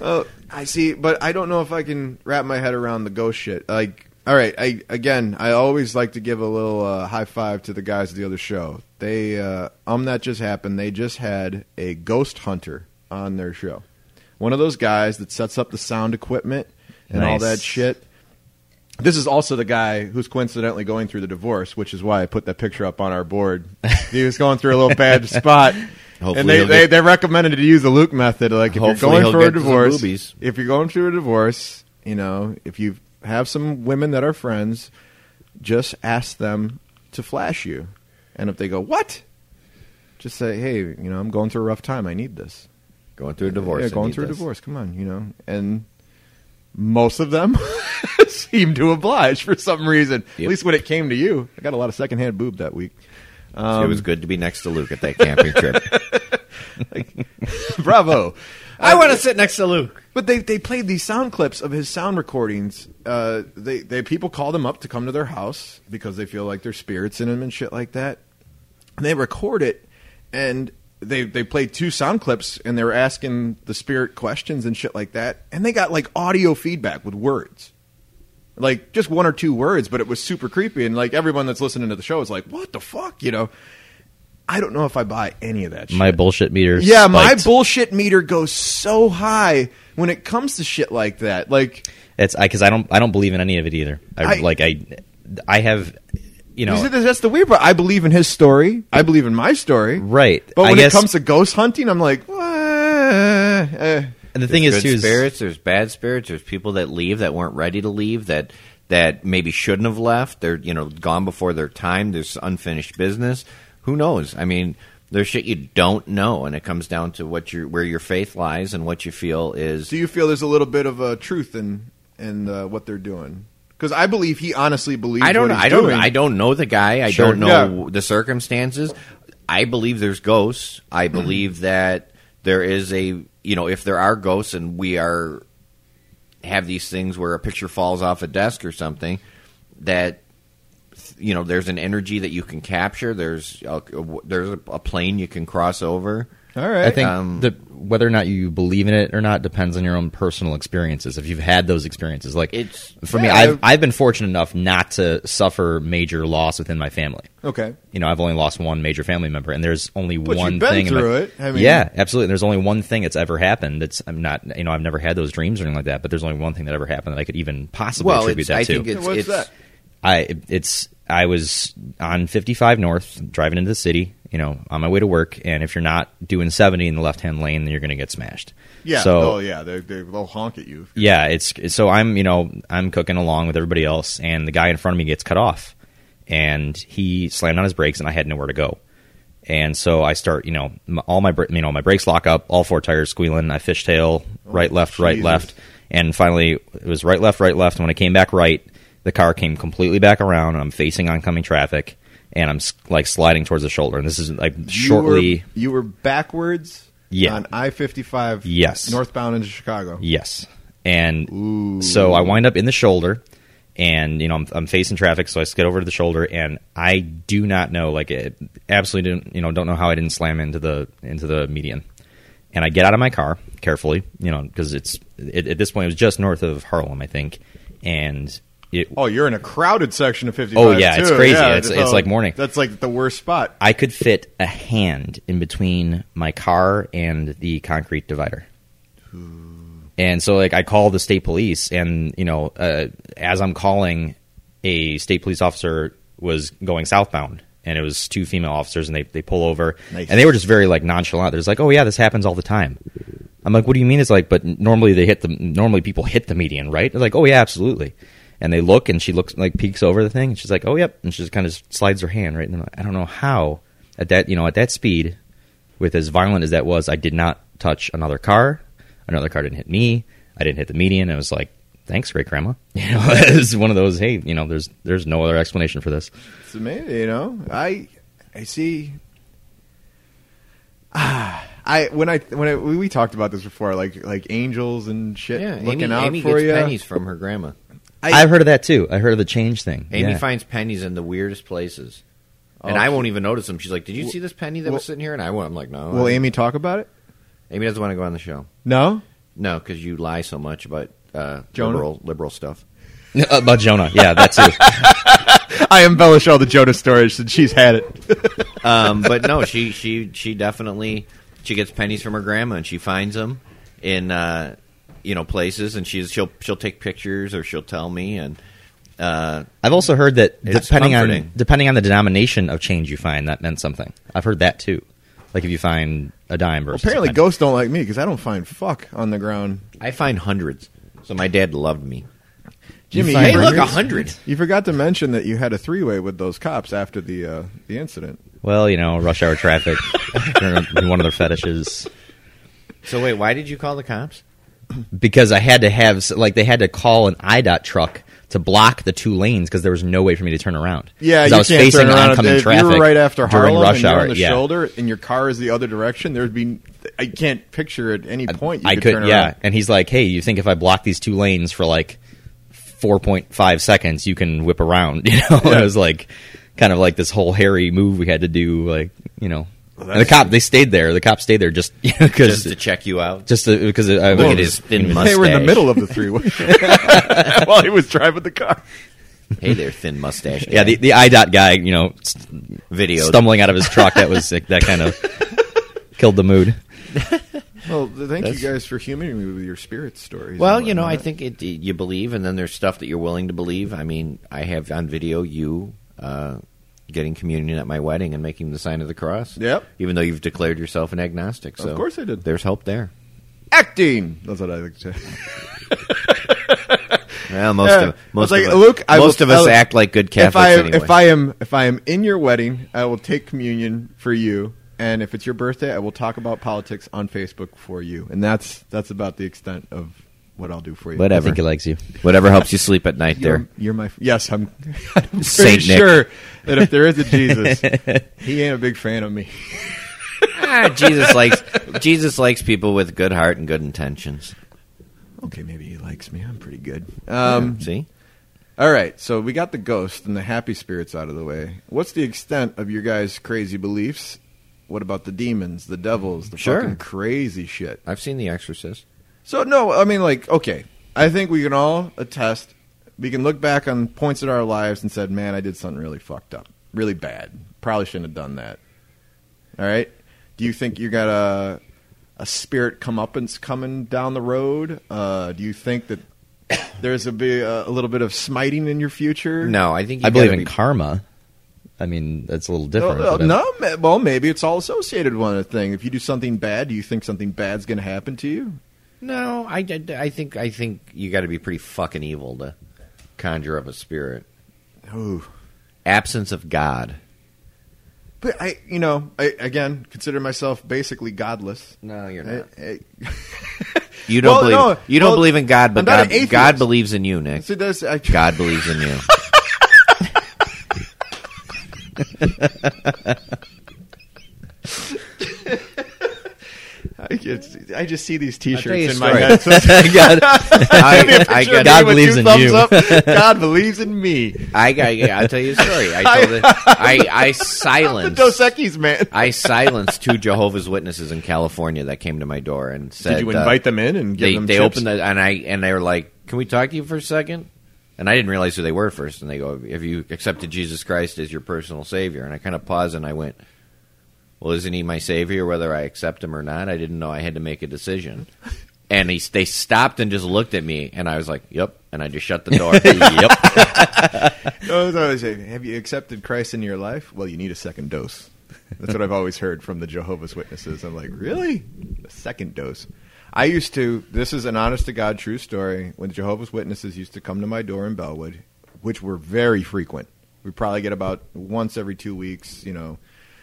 Oh, I see, but I don't know if I can wrap my head around the ghost shit. Like, all right, I again, I always like to give a little uh, high five to the guys at the other show. They, uh, um, that just happened. They just had a ghost hunter on their show. One of those guys that sets up the sound equipment and all that shit. This is also the guy who's coincidentally going through the divorce, which is why I put that picture up on our board. he was going through a little bad spot. Hopefully and they, they, get- they recommended to use the Luke method. Like, if Hopefully you're going for a get to some divorce, if you're going through a divorce, you know, if you have some women that are friends, just ask them to flash you. And if they go, what? Just say, hey, you know, I'm going through a rough time. I need this. going through a divorce. Yeah, going through a this. divorce. Come on, you know. And most of them seem to oblige for some reason. At least when it came to you. I got a lot of secondhand boob that week. Um, it was good to be next to Luke at that camping trip. Bravo. I want to sit next to Luke. But they they played these sound clips of his sound recordings. Uh, they they people call them up to come to their house because they feel like there's spirits in him and shit like that. And they record it, and they they played two sound clips, and they were asking the spirit questions and shit like that. And they got like audio feedback with words, like just one or two words, but it was super creepy. And like everyone that's listening to the show is like, "What the fuck?" You know. I don't know if I buy any of that. shit. My bullshit meter. Yeah, my bullshit meter goes so high when it comes to shit like that. Like, It's because I don't I don't believe in any of it either. I, I- like I I have you know that's the weird part. I believe in his story. I believe in my story. right. But I when guess, it comes to ghost hunting, I'm like, "What?" Eh. and the thing There's is good too spirits. There's bad spirits. There's people that leave that weren't ready to leave. That that maybe shouldn't have left. They're you know gone before their time. There's unfinished business. Who knows? I mean, there's shit you don't know, and it comes down to what your where your faith lies and what you feel is. Do you feel there's a little bit of a truth in in uh, what they're doing? Because I believe he honestly believes. I don't. What he's I don't. doing. I don't know the guy. I Sure. don't know the circumstances. I believe there's ghosts. I believe that there is a. You know, if there are ghosts and we are have these things where a picture falls off a desk or something, that you know there's an energy that you can capture. There's a, there's a, a plane you can cross over. All right. I think Um, the, whether or not you believe in it or not depends on your own personal experiences. If you've had those experiences, like It's- for me, Yeah, I've I've- I've been fortunate enough not to suffer major loss within my family. Okay. You know, I've only lost one major family member, and there's only But one you've been thing. in my- through it. I mean- yeah, absolutely. There's only one thing that's ever happened. That's I'm not. You know, I've never had those dreams or anything like that. But there's only one thing that ever happened that I could even possibly Well, attribute it's, that I to. think it's, What's it's that? I it's I was on 55 North driving into the city, you know, on my way to work, and if you're not doing 70 in the left hand lane, then you're going to get smashed. Yeah. So oh yeah, they they- they'll honk at you. yeah, it's so I'm you know I'm cooking along with everybody else, and the guy in front of me gets cut off, and he slammed on his brakes, and I had nowhere to go, and so I start you know all my you know my brakes lock up, all four tires squealing, I fishtail oh, right left right left, and finally it was right left right left, and when I came back right, the car came completely back around, and I'm facing oncoming traffic, and I'm like sliding towards the shoulder, and this is like shortly. You were, you were backwards. Yeah. On I fifty five. Yes. Northbound into Chicago. Yes. And so I wind up in the shoulder, and you know I'm, I'm facing traffic, so I skid over to the shoulder, and I do not know, like, it, absolutely, didn't, you know, don't know how I didn't slam into the into the median. And I get out of my car carefully, you know, because it's it, at this point it was just north of Harlem, I think, and it Oh, you're in a crowded section of fifty five. Oh, yeah, it's crazy. It's- it's oh, like morning. That's like the worst spot. I could fit a hand in between my car and the concrete divider. And so, like, I call the state police, and you know, uh, as I'm calling, a state police officer was going southbound, and it was two female officers, and they they pull over, Nice. and they were just very like nonchalant. There's like, oh yeah, this happens all the time. I'm like, what do you mean? It's like, but normally they hit the normally people hit the median, right? They're like, oh yeah, absolutely. And they look, and she looks like peeks over the thing, and she's like, oh yep, and she just kind of slides her hand right. And I'm like, I don't know how at that you know at that speed, with as violent as that was, I did not touch another car. Another car didn't hit me. I didn't hit the median. It was like, thanks, great grandma. You know, it was one of those. Hey, you know, there's there's no other explanation for this. It's amazing, you know. I I see. Ah, I when I when I, we, we talked about this before, like like angels and shit Yeah, looking Amy, out Amy for gets you. pennies from her grandma. I- I've heard of that too. I heard of the change thing. Amy Yeah. finds pennies in the weirdest places, and Oh, I she- won't even notice them. She's like, "Did you see this penny that well- was sitting here?" And I went, "I'm like, no." Will Amy talk about it? Amy doesn't want to go on the show. No. No, because you lie so much about uh, Jonah? liberal liberal stuff. about Jonah. Yeah, that's it. I embellish all the Jonah stories, and she's had it. Um, but no, she she she definitely she gets pennies from her grandma, and she finds them in uh, you know places, and she's she'll she'll take pictures or she'll tell me, and uh, I've also heard that depending comforting. on depending on the denomination of change you find, that meant something. I've heard that too. Like if you find a dime versus a Apparently, penny. ghosts don't like me because I don't find fuck on the ground. I find hundreds. So my dad loved me. Jimmy, find you Hey, look, forgot- a hundred. You forgot to mention that you had a three way with those cops after the uh, the incident. Well, you know, rush hour traffic. one of their fetishes. So wait, why did you call the cops? Because I had to have like they had to call an IDOT truck to block the two lanes because there was no way for me to turn around. Yeah, you I was can't facing turn around. oncoming if traffic you were right after Harlem during rush and you're hour. on the yeah. shoulder, and your car is the other direction. There'd be I can't picture at any point you I could, could, turn yeah. around. And he's like, "Hey, you think if I block these two lanes for like four point five seconds, you can whip around?" You know, Yeah. it was like kind of like this whole hairy move we had to do, like you know. And the cop, they stayed there. The cop stayed there just because Just to check you out. just because I Look at his thin mustache. They were in the middle of the three while he was driving the car. Hey there, thin mustache. Yeah, the the IDOT guy, you know, video. stumbling out of his truck. That was that kind of killed the mood. Well, thank That's- you guys for humoring me with your spirit stories. Well, you know, I think it, you believe, and then there's stuff that you're willing to believe. I mean, I have on video you uh, getting communion at my wedding and making the sign of the cross. Yep. Even though you've declared yourself an agnostic. So Of course I did. There's hope there. acting. That's what I like to say. Well, most Yeah. of most like, of us, Luke, most will- of us I'll- act like good if Catholics I anyway. if I am if I am in your wedding, I will take communion for you. And if it's your birthday, I will talk about politics on Facebook for you. And that's that's about the extent of what I'll do for you. Whatever. I think he likes you. Whatever helps you sleep at night. You're, There. you're my yes. I'm, I'm pretty Saint Nick. sure that if there is a Jesus, he ain't a big fan of me. ah, Jesus likes Jesus likes people with good heart and good intentions. Okay, maybe he likes me. I'm pretty good. Um, See, All right, so we got the ghost and the happy spirits out of the way. What's the extent of your guys' crazy beliefs? What about the demons, the devils, the Sure. fucking crazy shit? I've seen The Exorcist. So no, I mean like okay, I think we can all attest. We can look back on points in our lives and said, "Man, I did something really fucked up, really bad. Probably shouldn't have done that." All right. Do you think you got a a spirit comeuppance coming down the road? Uh, do you think that there's a, be a, a little bit of smiting in your future? No, I think you I believe gotta in be- karma. I mean, that's a little different. no, but, uh, no, well, maybe it's all associated with one thing. If you do something bad, do you think something bad's going to happen to you? No, I, I, I think I think you got to be pretty fucking evil to conjure up a spirit. Ooh. Absence of God. But I, you know, I again consider myself basically godless. No, you're I- I- You don't Well, believe no, you don't well, believe in God, but not God. God believes in you, Nick. so does I, God believes in you. I just, I just see these T-shirts a in my head. So God, I, I Picture God believes in you. Up. God believes in me. I got. Yeah, I'll tell you a story. I told it. I I The silenced. Dos Equis man. I silenced two Jehovah's Witnesses in California that came to my door and said, Did you uh, invite them in and give they them they chips? opened it and I and they were like, "Can we talk to you for a second? And I didn't realize who they were at first. And they go, "Have you accepted Jesus Christ as your personal Savior?" And I kind of paused and I went, "Well, isn't He my Savior, whether I accept Him or not?" I didn't know I had to make a decision. And he, they stopped and just looked at me, and I was like, "Yep," and I just shut the door. yep. No, that's I always say. Have you accepted Christ in your life? Well, you need a second dose. That's what I've always heard from the Jehovah's Witnesses. I'm like, really? A second dose? I used to. This is an honest to God true story. When the Jehovah's Witnesses used to come to my door in Bellwood, which were very frequent. We probably get about once every two weeks. You know.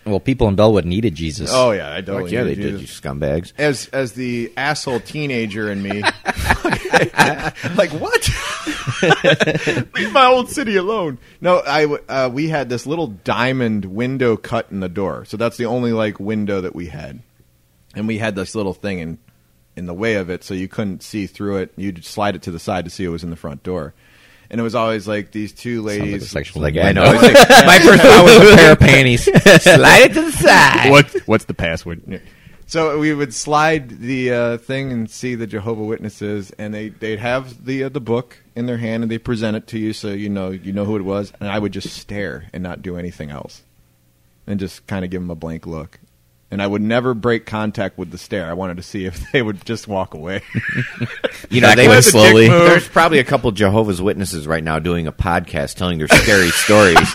Well, people in Bellwood needed Jesus. Oh yeah, I don't. Fuck yeah, they did, you scumbags. As as the asshole teenager in me, like what? Leave my old city alone. No, I uh, we had this little diamond window cut in the door, so that's the only like window that we had, and we had this little thing in in the way of it, so you couldn't see through it. You'd slide it to the side to see it was in the front door, and it was always like these two Sounds like ladies. sexual Like window. I know, it's like, my first thought was a pair of panties. Slide it to the side. what what's the password? Yeah. So we would slide the uh, thing and see the Jehovah Witnesses, and they they'd have the uh, the book in their hand, and they present it to you, so you know you know who it was. And I would just stare and not do anything else, and just kind of give them a blank look. And I would never break contact with the stare. I wanted to see if they would just walk away. You know, they went was slowly. There's probably a couple Jehovah's Witnesses right now doing a podcast telling their scary stories,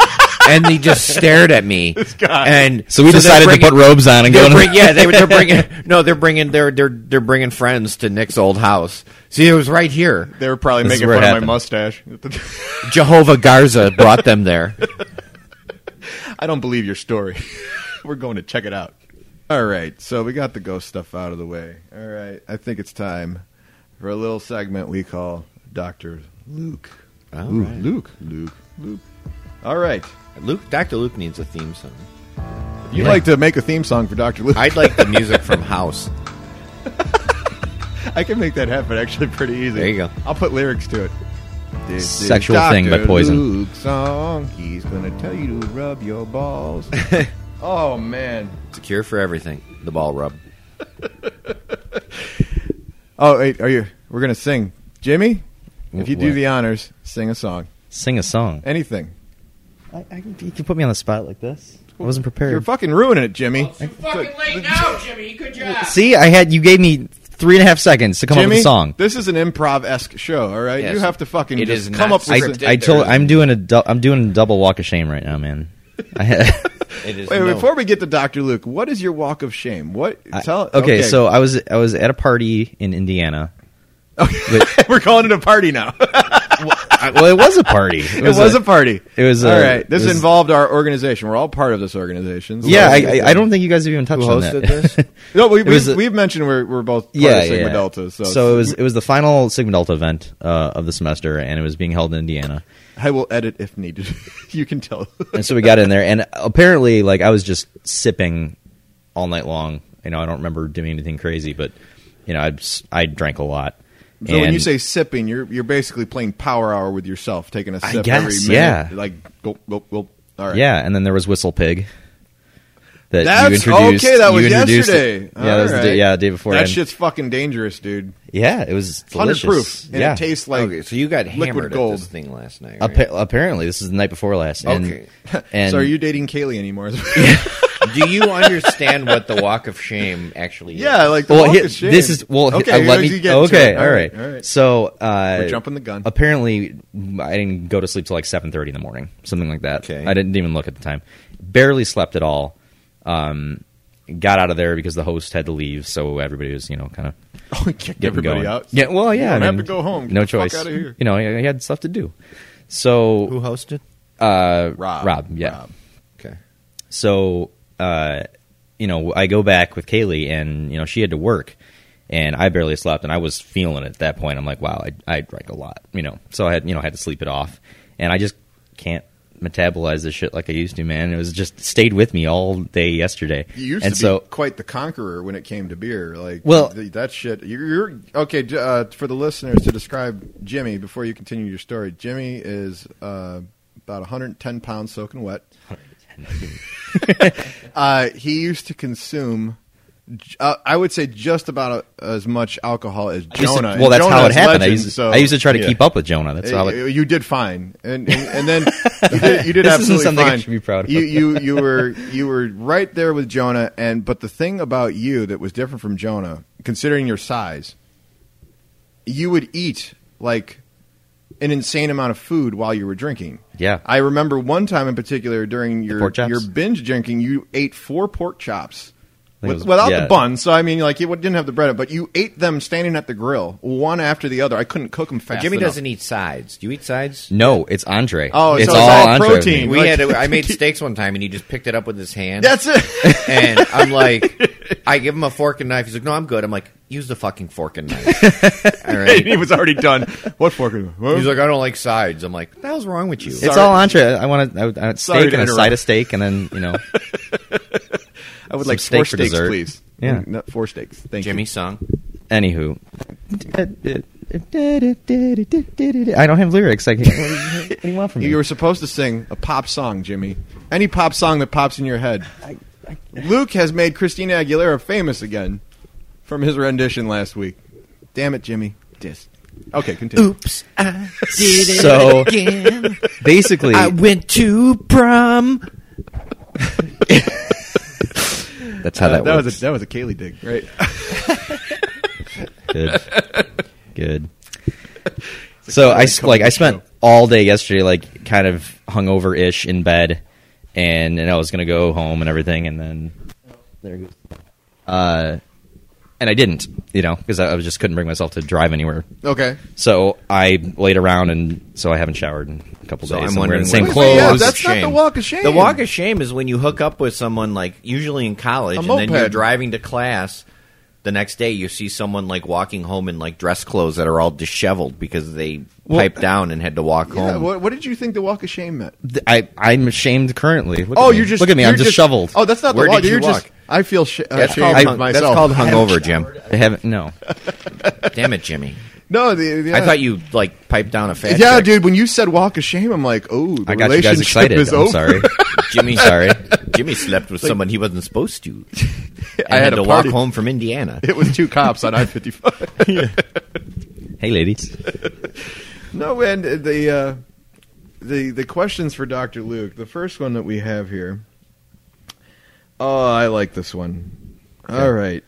and they just stared at me. And So we they're decided to put robes on and go. bring- yeah, they, they're bringing. No, they're bringing. They're they're they're bringing friends to Nick's old house. See, it was right here. they were probably This making fun it of my mustache. Jehovah Garza brought them there. I don't believe your story. We're going to check it out. All right, so we got the ghost stuff out of the way. All right, I think it's time for a little segment we call Doctor Luke. All Ooh, right. Luke, Luke, Luke. All right, Luke, Doctor Luke needs a theme song. if you'd like to make a theme song for Doctor Luke, I'd like the music from House. I can make that happen actually pretty easy. There you go. I'll put lyrics to it. This is Sexual Thing by Poison. Luke's song. He's gonna tell you to rub your balls. oh man. It's a cure for everything. The ball rub. Oh wait, are you? We're gonna sing, Jimmy. If you do What? the honors, sing a song. Sing a song. Anything. I, I, you can put me on the spot like this. I wasn't prepared. You're fucking ruining it, Jimmy. Oh, I fucking late now, Jimmy. Good job. See, I had you gave me three and a half seconds to come up with a song. this is an improv esque show. All right, Yes. you have to fucking It just is come up with. scripted. I told. I'm doing a du- I'm doing a double walk of shame right now, man. I had, It is Wait, no- before we get to Doctor Luke, what is your walk of shame? What? I- Tell. okay, so I was I was at a party in Indiana. we're calling it a party now. Well, it was a party. It it was a, party. it was all a- right. This was- involved our organization. We're all part of this organization. So- Yeah, I, I, I don't think you guys have even touched Who on hosted that. this? No, we, we've, a- we've mentioned we're, we're both part yeah, of Sigma yeah. Delta. So, it was it was the final Sigma Delta event uh, of the semester, and it was being held in Indiana. I will edit if needed. you can tell. And so we got in there, and apparently, like I was just sipping all night long. You know, I don't remember doing anything crazy, but you know, I I drank a lot. So when you say sipping, you're you're basically playing Power Hour with yourself, taking a sip guess, every minute. yeah. Like gulp, gulp, gulp. All right. yeah, and then there was Whistle Pig. That That's you introduced. okay. That was yesterday. It. Yeah, that was the day, right. yeah, the day before. That and- shit's fucking dangerous, dude. yeah, it was Hundred delicious. proof, and yeah, it tastes like. okay, so you got liquid hammered gold. at this thing last night. Right? Appa- apparently, this is the night before last. And, Okay. and so are you dating Kaylee anymore? Do you understand what the walk of shame actually is? Yeah, like the well, walk he- of shame. this is well. Okay, uh, let me. get okay, all right. all right. So uh, We're jumping the gun. Apparently, I didn't go to sleep till like seven thirty in the morning, something like that. Okay. I didn't even look at the time. Barely slept at all. Um, got out of there because the host had to leave, so everybody was, you know, kind of Oh, kicked everybody going. out. Yeah, well, yeah. You don't I have to go home. Get No the fuck choice. outta here. You know, he he had stuff to do. So, Who hosted? uh, Rob. Rob, yeah. Rob. Okay. So, uh, you know, I go back with Kaylee, and you know, she had to work, and I barely slept, and I was feeling it at that point. I'm like, wow, I I drank a lot, you know, so I had you know I had to sleep it off, and I just can't metabolize this shit like I used to, man. It was just stayed with me all day yesterday, You used and to so be quite the conqueror when it came to beer. Like, Well- th- that shit. You're, you're okay. Uh, for the listeners to describe Jimmy before you continue your story. Jimmy is uh, about 110 pounds soaking wet. uh, he used to consume. Uh, I would say just about uh as much alcohol as to- Jonah. well, that's how it happened. I used, to, so- I used to try to yeah. keep up with Jonah. That's how it. you did fine, and and, and then you did, you did This absolutely something I fine. should be proud of. You you you were you were right there with Jonah, and but the thing about you that was different from Jonah, considering your size, you would eat like an insane amount of food while you were drinking. Yeah. I remember one time in particular during your your binge drinking, you ate four pork chops. I think it With, was- without yeah. the bun, so I mean, like you didn't have the bread, but you ate them standing at the grill, one after the other. I couldn't cook them fast. Jimmy enough. doesn't eat sides. Do you eat sides? no, it's entree. Oh, it's so all it's all entree protein. We Like- had. I made steaks one time, and he just picked it up with his hand. That's it. and I'm like, I give him a fork and knife. He's like, No, I'm good. I'm like, Use the fucking fork and knife. All right. he was already done. What fork? Huh? He's like, I don't like sides. I'm like, What the hell's wrong with you? It's Sorry. all entree. I want a, I want a steak and a interrupt. side of steak, and then you know, I would like steak four for steaks, dessert. please. Yeah. Mm, Not four steaks. Thank you. Jimmy you. sung. anywho. I don't have lyrics. I can't, what, do you, what do you want from me? You were supposed to sing a pop song, Jimmy. Any pop song that pops in your head. Luke has made Christina Aguilera famous again from his rendition last week. Damn it, Jimmy. Dis. Okay, continue. Oops, I did it So- again. Basically, I went to prom. that's how Uh, that, that works. was a that was a Kaylee dig, right? Good. Good. So I s- like I spent all day yesterday like kind of hungover ish in bed, and and I was gonna go home and everything, and then there it goes. Uh, and I didn't, you know, because I, I just couldn't bring myself to drive anywhere. Okay. So I laid around, and so I haven't showered in a couple So days. I'm and wearing wondering the same Wait, clothes. wait, yeah, Walk that's not the walk of shame. The walk of shame is when you hook up with someone, like usually in college, A and then you're moped. driving to class. The next day, you see someone like walking home in like dress clothes that are all disheveled because they Well- piped down and had to walk Yeah, home. what, what did you think the walk of shame meant? Th- I I'm ashamed currently. Look Oh, at me. you're just look at me. I'm you're just, shoveled. Oh, that's not Where the walk. did you you're walk? Just. I feel sh- uh, that's, ashamed called of hung, that's called hungover, Jim. I haven't. No. Damn it, Jimmy! No, the, the, I thought you like piped down a fat. Yeah, chick. dude. When you said walk of shame, I'm like, oh, the I got you guys relationship excited. is I'm over. sorry. Jimmy. Sorry. Jimmy slept with someone he wasn't supposed to. And I had had a to party. walk home from Indiana. It was two cops on I-55. Hey, ladies. no, and the uh, the the questions for Doctor Luke. The first one that we have here. Oh, I like this one. All right.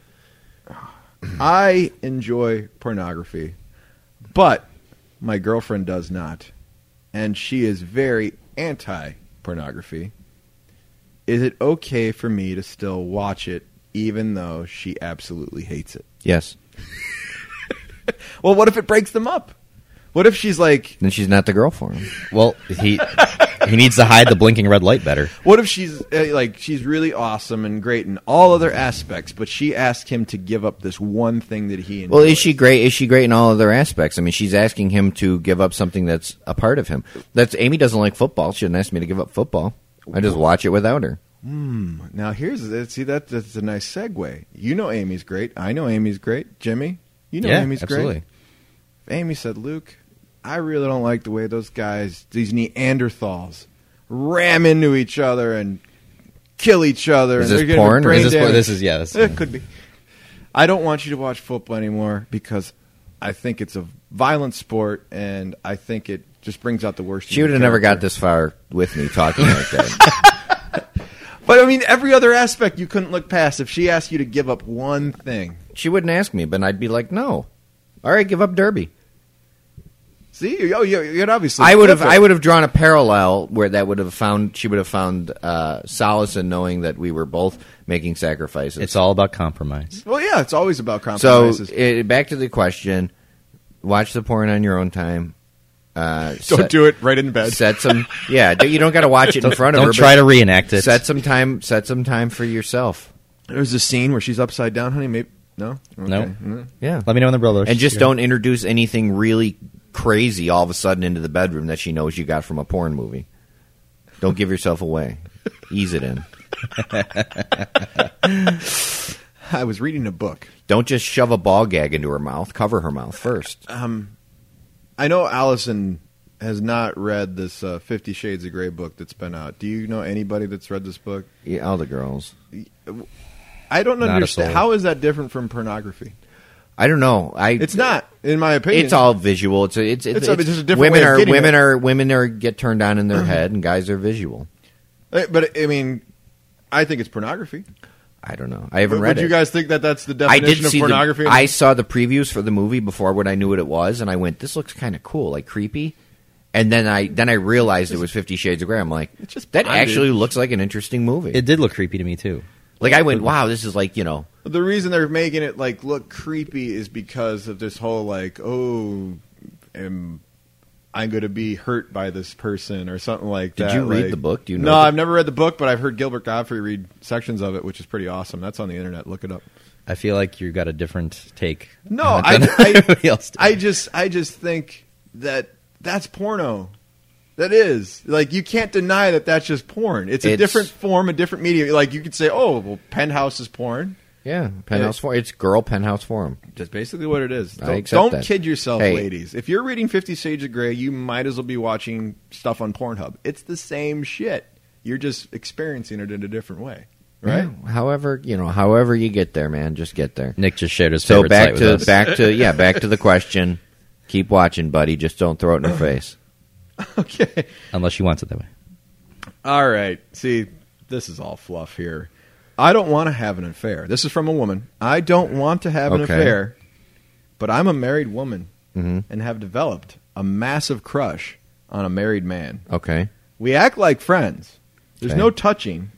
I enjoy pornography, but my girlfriend does not, and she is very anti pornography. Is it okay for me to still watch it, even though she absolutely hates it? Yes. Well, what if it breaks them up? What if she's like, Then she's not the girl for him. Well, he he needs to hide the blinking red light better. what if she's uh, like, she's really awesome and great in all other aspects, but she asked him to give up this one thing that he enjoys? Well, is she great? Is she great in all other aspects? I mean, she's asking him to give up something that's a part of him. That's Amy doesn't like football. She didn't ask me to give up football. I just watch it without her. Now here's see that that's a nice segue. You know Amy's great. I know Amy's great. Jimmy, you know yeah, Amy's absolutely. great. Amy said, "Luke, I really don't like the way those guys, these Neanderthals, ram into each other and kill each other. Is and this porn, or Is this, damage." this is yeah. This, It could be. I don't want you to watch football anymore because I think it's a violent sport, and I think it just brings out the worst. She would have never got this far with me talking like that. But I mean, every other aspect you couldn't look past. If she asked you to give up one thing, She wouldn't ask me, but I'd be like, no. All right, give up Derby. See, oh, you- you'd obviously. I would have. it. I would have drawn a parallel where that would have found. She would have found uh, solace in knowing that we were both making sacrifices. It's all about compromise. Well, yeah, it's always about so. compromises. It, back to the question: Watch the porn on your own time. Uh, Don't do it right in bed. Set some. Yeah, you don't got to watch it in front of Don't her. try to reenact it. Set some time. Set some time for yourself. There's a scene where she's upside down, honey. Maybe no. Okay. No. Mm. Yeah. Let me know in the brother. and just don't introduce anything really crazy all of a sudden into the bedroom that she knows you got from a porn movie. Don't give yourself away. Ease it in. I was reading a book. Don't just shove a ball gag into her mouth. Cover her mouth first. Um, I know Allison has not read this uh, Fifty Shades of Grey book that's been out. Do you know anybody that's read this book? Yeah, all the girls. I don't Not understand. How is that different from pornography? I don't know. I It's not, in my opinion. It's all visual. It's a, it's it's, It's a- it's- it's just a different women way of are women it. are women are get turned on in their head and guys are visual. Uh, But I mean, I think it's pornography. I don't know. I haven't Would read you it. You guys think that that's the I definition did of see the, pornography? I saw the previews for the movie before when I knew what it was, and I went, "This looks kind of cool, like creepy." And then I then I realized it was Fifty Shades of Grey. I'm like, It's just that bondage. actually looks like an interesting movie. It did look creepy to me too. Like I went, "Wow, this is like you know." the reason they're making it like look creepy is because of this whole like, oh, am I'm going to be hurt by this person or something like Did that. you read like- the book? Do you know No, I've never read the book, but I've heard Gilbert Gottfried read sections of it, which is pretty awesome. That's on the internet. Look it up. I feel like you got a different take. No, I, I, did. I just, I just think that that's porno. That is like you can't deny that that's just porn. It's a It's- different form, a different medium. Like you could say, oh, well, Penthouse is porn. Yeah, penthouse forum. It's girl penthouse forum. That's basically what it is. I Don't, accept don't that. kid yourself, Hey. ladies. If you're reading Fifty Shades of Grey, you might as well be watching stuff on Pornhub. It's the same shit. You're just experiencing it in a different way, right? Yeah, However, you know, however you get there, man, just get there. Nick just shared his So favorite back site to with us. back to yeah, back to the question. Keep watching, buddy. Just don't throw it in her face. Okay. unless she wants it that way. All right. See, this is all fluff here. I don't want to have an affair. This is from a woman. I don't want to have an Okay. affair, but I'm a married woman Mhm. and have developed a massive crush on a married man. Okay. We act like friends. There's Okay. no touching,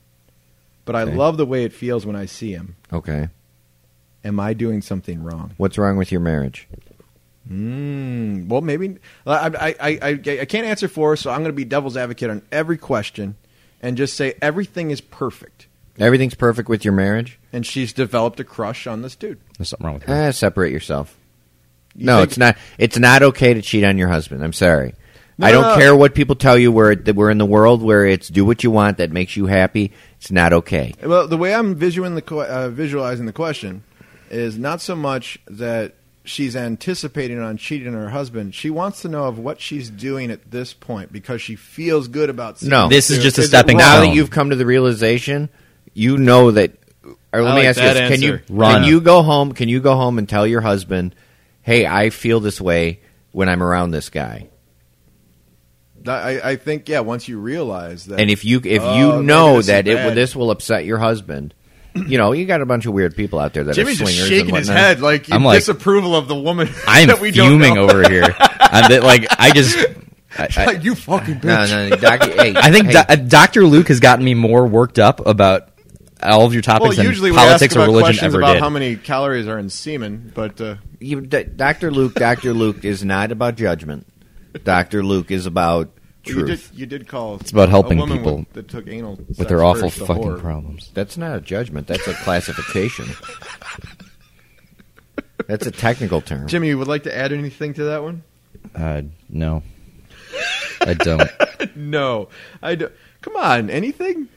but I Okay. love the way it feels when I see him. Okay. Am I doing something wrong? What's wrong with your marriage? Mm, well, maybe I, I, I, I, I can't answer for her, so I'm going to be devil's advocate on every question and just say everything is perfect. Everything's perfect with your marriage? And she's developed a crush on this dude. There's something wrong with her. Eh, separate yourself. You no, think- it's not. It's not okay to cheat on your husband. I'm sorry. No, I don't no. care what people tell you. Where that we're in the world where it's do what you want that makes you happy. It's not okay. Well, the way I'm visualizing the, uh, visualizing the question is not so much that she's anticipating on cheating on her husband. She wants to know of what she's doing at this point because she feels good about. seeing No. This is just a stepping? Now stone. that you've come to the realization, you know that. Or let I me like ask you this: Can you. Run. can you go home? Can you go home and tell your husband, "Hey, I feel this way when I'm around this guy"? I, I think yeah. Once you realize that, And if you if Oh, you maybe know this that it this will upset your husband, you know you got a bunch of weird people out there that Jimmy's are just swingers shaking and his whatnot. head like in I'm like- disapproval of the woman. I'm that we don't fuming know. over here. I'm th- like I just. I, I, you fucking bitch. No, no, doc, hey, I think hey, Do- uh, Dr. Luke has gotten me more worked up about all of your Well, topics usually than we politics ask or about religion questions ever about did. how many calories are in semen, but uh, you, D- Dr. Luke, Dr. Luke is not about judgment. Dr. Luke is about you did you did call It's about helping a woman people with, that took anal with their awful first fucking whore. problems. That's not a judgment. That's a classification. That's a technical term. Jimmy, you would like to add anything to that one? Uh, no, I don't. No, I don't. Come on, anything?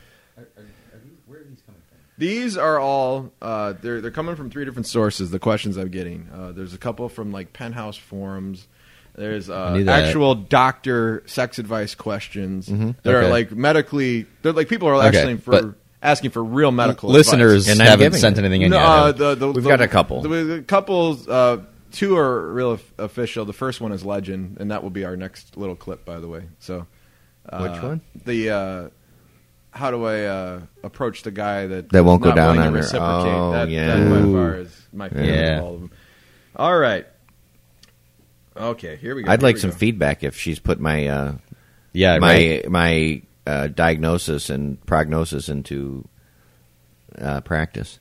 These are all uh, they're they're coming from three different sources. The questions I'm getting. Uh, there's a couple from like Penthouse forums. There's uh, actual doctor sex advice questions that are Okay. like medically. They're like people are Okay, actually for but- asking for real medical Listeners advice. And haven't sent anything in No, yet. uh, the, the, We've the- got a couple. The, the couples, uh, two are real of- official. The first one is legend, and that will be our next little clip, by the way. So, uh, Which one? The uh, how do I uh, approach the guy that That won't go down willing on to her. reciprocate? Oh, that, yeah. that by far is my favorite Yeah. of all of them. All right. Okay, here we go. I'd here like some go. feedback if she's put my uh, Yeah, my right. my uh, diagnosis and prognosis into uh, practice.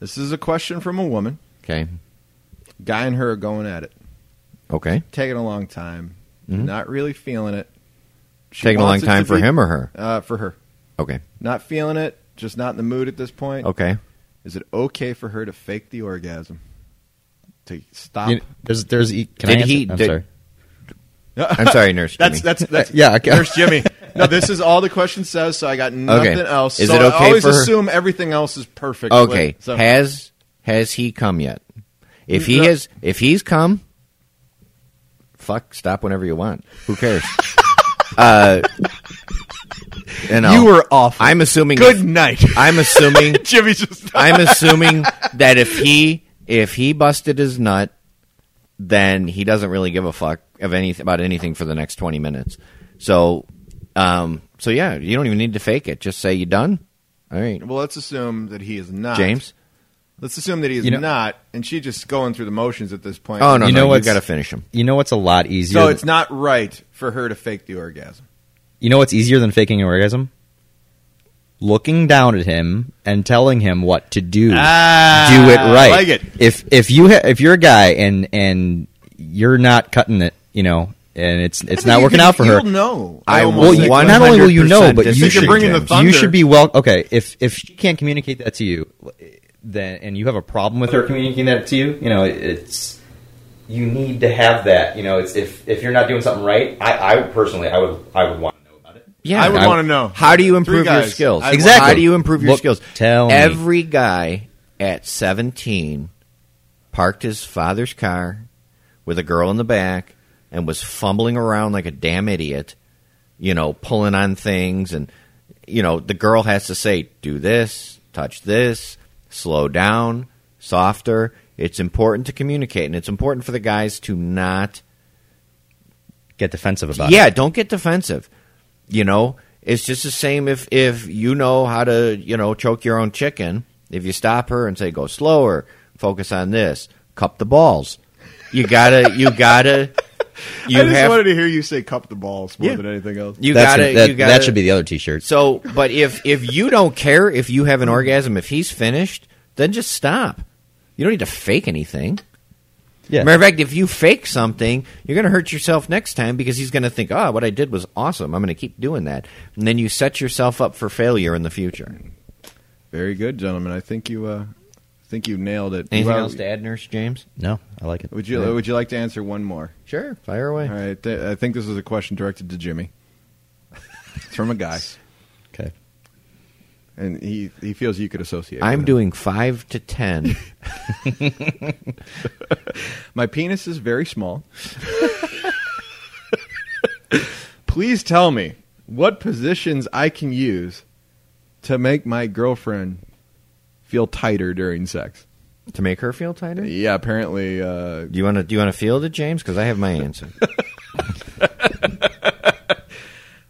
This is a question from a woman. Okay. Guy and her are going at it. Okay. Taking a long time. Mhm. Not really feeling it. She Taking a long time for be- him or her. Uh, for her. Okay. Not feeling it. Just not in the mood at this point. Okay. Is it okay for her to fake the orgasm? To stop? You- there's, there's. Can Did I answer? he- I'm did- sorry. I'm sorry, Nurse Jimmy. That's that's that's Yeah, okay. There's Jimmy. No, this is all the question says, so I got nothing else. Is so it okay I always for her- assume everything else is perfect. Okay. So- Has has he come yet? If he No. has, if he's come, fuck, stop whenever you want. Who cares? uh, you know, you were awful. I'm assuming. Good night. I'm assuming. Jimmy just. I'm assuming that if he if he busted his nut, then he doesn't really give a fuck of anything about anything for the next twenty minutes. So, um, so yeah, you don't even need to fake it. Just say you done. All right, Well, let's assume that he is not. James. Let's assume that he is You know- not, and she's just going through the motions at this point. Oh no, You no, know you what's- got to finish him. You know what's a lot easier? So it's not right for her to fake the orgasm. You know what's easier than faking an orgasm? Looking down at him and telling him what to do. Ah, do it right. like it. If if you ha- if you're a guy and and you're not cutting it, you know, and it's it's not working out for her. You'll know. I almost Well, you, not only will you know, but you should You're bringing the James. thunder. You should be well. Okay, if if she can't communicate that to you, then and you have a problem with her communicating that to you, you know, it's you need to have that. You know, it's if if you're not doing something right, I, I personally, I would I would want to know about it. Yeah, I would want to know. How do you improve your guys. skills? I'd Exactly. How do you improve your Look, skills? tell me. Every guy at 17 parked his father's car with a girl in the back and was fumbling around like a damn idiot, you know, pulling on things and you know, the girl has to say, "Do this, touch this, slow down, softer." It's important to communicate and it's important for the guys to not Get defensive about it. yeah, don't get defensive. You know, it's just the same if if you know how to you know choke your own chicken. If you stop her and say go slower, focus on this, cup the balls. You gotta, you gotta, you I just have, wanted to hear you say "cup the balls" more Yeah. than anything else. you gotta, that, you gotta. that should be the other T-shirt. So, but if if you don't care if you have an orgasm, if he's finished, then just stop. You don't need to fake anything. Yeah. Matter of fact, if you fake something, you're going to hurt yourself next time because he's going to think, "Oh, what I did was awesome. I'm going to keep doing that," and then you set yourself up for failure in the future. Very good, gentlemen. I think you. Uh, think you nailed it. Anything Well, else to add, Nurse James? No, I like it. Would you Would you like to answer one more? Sure, fire away. All right. Th- I think this is a question directed to Jimmy. It's from a guy, Okay. and he he feels you could associate. I'm doing five to ten. My penis is very small. Please tell me what positions I can use to make my girlfriend feel tighter during sex. to make her feel tighter. Yeah, apparently. Uh, Do you want to? Do you want to field it, James? Because I have my answer.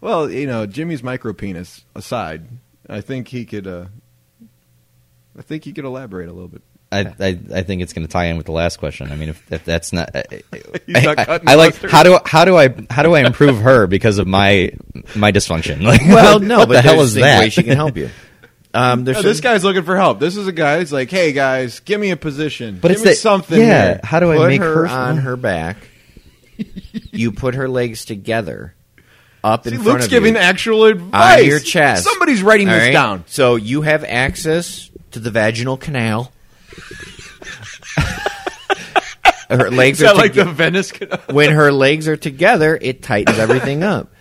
well, you know, Jimmy's micro penis aside, I think he could. Uh, I think he could elaborate a little bit. I, I I think it's going to tie in with the last question. I mean, if, if that's not, I, He's not I- cutting I like how do how do I how do I improve her because of my my dysfunction? Like, well, no, what but the hell is that? way she can help you. Um, there's No, this guy's looking for help. This is a guy. He's like, "Hey guys, give me a position. but give it's me that something." Yeah, here." how do I put make her, her, on her back. you put her legs together, up in See, front Luke's of giving you, actual advice on your chest. Somebody's writing All this right? down. So you have access to the vaginal canal. her legs Is that are like the toge- Venice Canal? when her legs are together, it tightens everything up.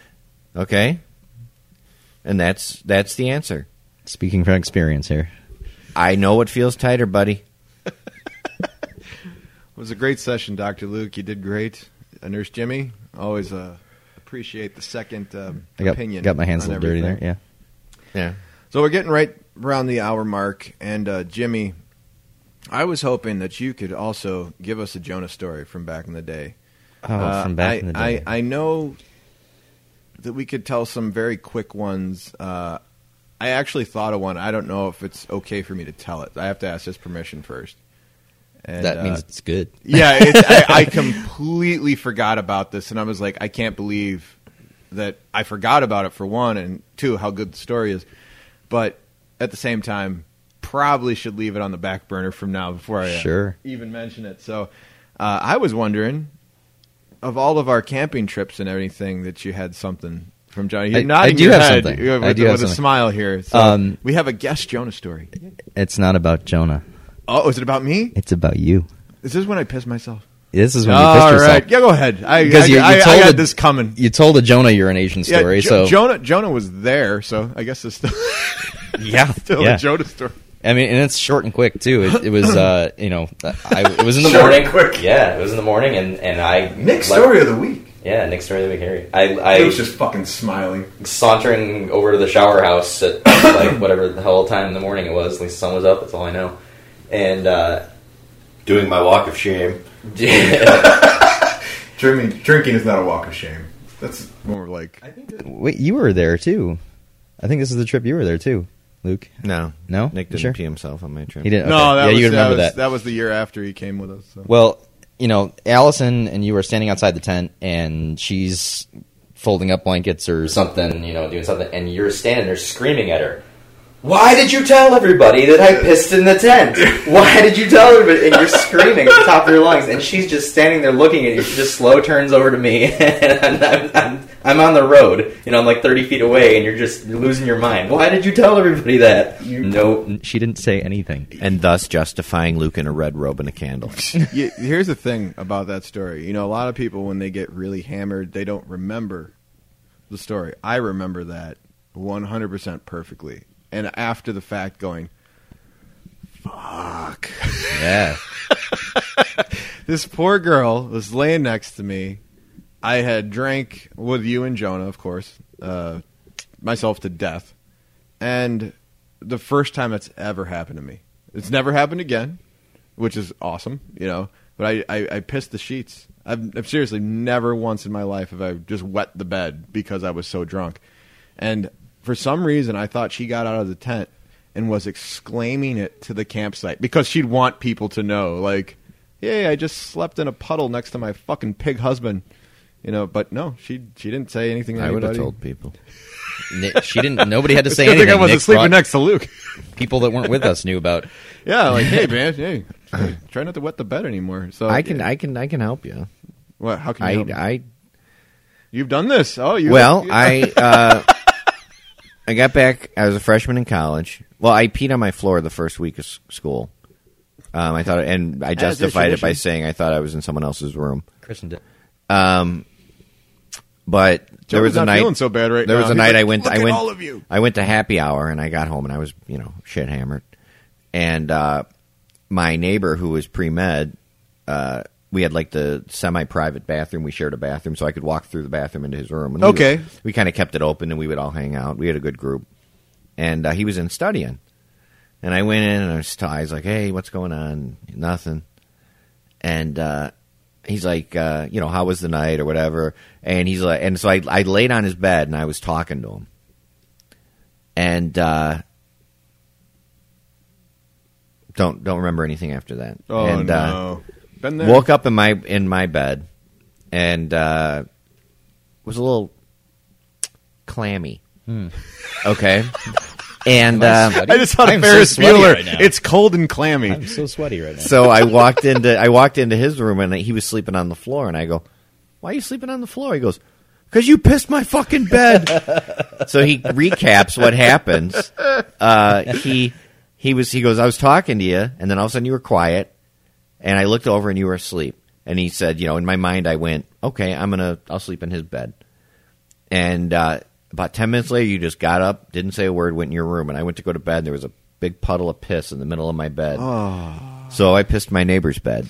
Okay, and that's that's the answer. Speaking from experience here. I know what feels tighter, buddy. It was a great session, Doctor Luke. You did great. Uh, Nurse Jimmy, always uh, appreciate the second um, I got opinion. got my hands a on little dirty there. Yeah. Yeah. So we're getting right around the hour mark, and uh, Jimmy, I was hoping that you could also give us a Jonah story from back in the day. Oh, Uh, from back I, in the day. I, I know that we could tell some very quick ones. Uh, I actually thought of one. I don't know if it's okay for me to tell it. I have to ask his permission first. And, that uh, means it's good. yeah, it, I, I completely forgot about this, and I was like, I can't believe that I forgot about it for one, and two, how good the story is. But at the same time, probably should leave it on the back burner from now before I uh, Sure. even mention it. So uh, I was wondering, of all of our camping trips and everything, that you had something from Johnny. You're I- nodding I do your have head something. with, I do with have a something. smile here. So Um, we have a guest Jonah story. It's not about Jonah. Oh, is it about me? It's about you. Is this when I piss myself? This is when you All pissed right, yourself. yeah, go ahead. I, Because I, you- you I, I told had it- this coming. You told a Jonah urination story, Jo- so Jonah Jonah was there, so I guess it's still, yeah, still yeah. a Jonah story. I mean, and it's short and quick too. It, it was, uh, you know, I, it was in the Short morning. and quick. Yeah, it was in the morning, and and I Nick's like- story of the week. Yeah, Nick's story of the week. Harry. I I He was just fucking smiling. sauntering over to the shower house at like whatever the hell time in the morning it was. At least the sun was up. That's all I know. And uh, Doing my walk of shame. Drinking, drinking is not a walk of shame. That's more like wait, you were there too. I think this is the trip you were there too, Luke. No, No? Nick didn't Sure? pee himself on my trip. He didn't. no. That yeah, was, you remember that, was, that. that was the year after he came with us. So. Well, you know, Allison and you were standing outside the tent, and she's folding up blankets or something, you know, doing something, and you're standing there screaming at her. Why did you tell everybody that I pissed in the tent? Why did you tell everybody? And you're screaming at the top of your lungs, and she's just standing there looking at you. She just slow turns over to me, and I'm, I'm, I'm on the road, you know, I'm like 30 feet away, and you're just you're losing your mind. Why did you tell everybody that? no, she didn't say anything. and thus justifying Luke in a red robe and a candle. Yeah, here's the thing about that story. You know, a lot of people when they get really hammered, they don't remember the story. I remember that 100% perfectly. And after the fact, going, fuck. Yeah. This poor girl was laying next to me. I had drank with you and Jonah, of course, uh, myself to death. And the first time it's ever happened to me. It's never happened again, which is awesome, you know. But I, I, I pissed the sheets. I've, I've seriously never once in my life have I just wet the bed because I was so drunk. And for some reason, I thought she got out of the tent and was exclaiming it to the campsite because she'd want people to know, like, "Hey, I just slept in a puddle next to my fucking pig husband," you know. But no, she she didn't say anything. I would have told people. Nick- she didn't. Nobody had to say I anything. think I wasn't Nick sleeping next to Luke. people that weren't with us knew about. yeah, like, hey man, hey, try not to wet the bed anymore. So I can, I can, I can help you. What? How can you? I, help? I, You've done this. Oh, you. well, I, uh, I got back. I was a freshman in college. Well, I peed on my floor the first week of s- school. Um, I thought, and I As justified it by tradition. saying I thought I was in someone else's room. Christian did. Um, but there Joey's was a not night. feeling so bad right there now. was a He's night like, I went. "Look I at went. all of you." I went to happy hour and I got home and I was, you know, shit hammered. And uh, my neighbor who was pre med, uh, we had like the semi private bathroom. We shared a bathroom, so I could walk through the bathroom into his room. And Okay. would- we kind of kept it open and we would all hang out. We had a good group. And uh, he was in studying. And I went in and I was, t- I was like, hey, what's going on? Nothing. And uh, he's like, uh, you know, how was the night or whatever? And he's like, and so I, I laid on his bed and I was talking to him. And uh, don't don't remember anything after that. Oh and, uh, no. Been there. woke up in my in my bed and uh, was a little clammy. Okay, and uh, I just thought I'm of so Ferris sweaty Bueller. right now. it's cold and clammy. I'm so sweaty right now. so I walked into I walked into his room and he was sleeping on the floor, and I go, "Why are you sleeping on the floor?" He goes, "Cause you pissed my fucking bed." so he recaps what happens. Uh, he he was he goes, "I was talking to you, and then all of a sudden you were quiet, and I looked over and you were asleep." And he said, "You know, in my mind, I went, okay, I'm gonna I'll sleep in his bed." And uh, about ten minutes later, you just got up, didn't say a word, went in your room, and I went to go to bed. and There was a big puddle of piss in the middle of my bed. So I pissed my neighbor's bed.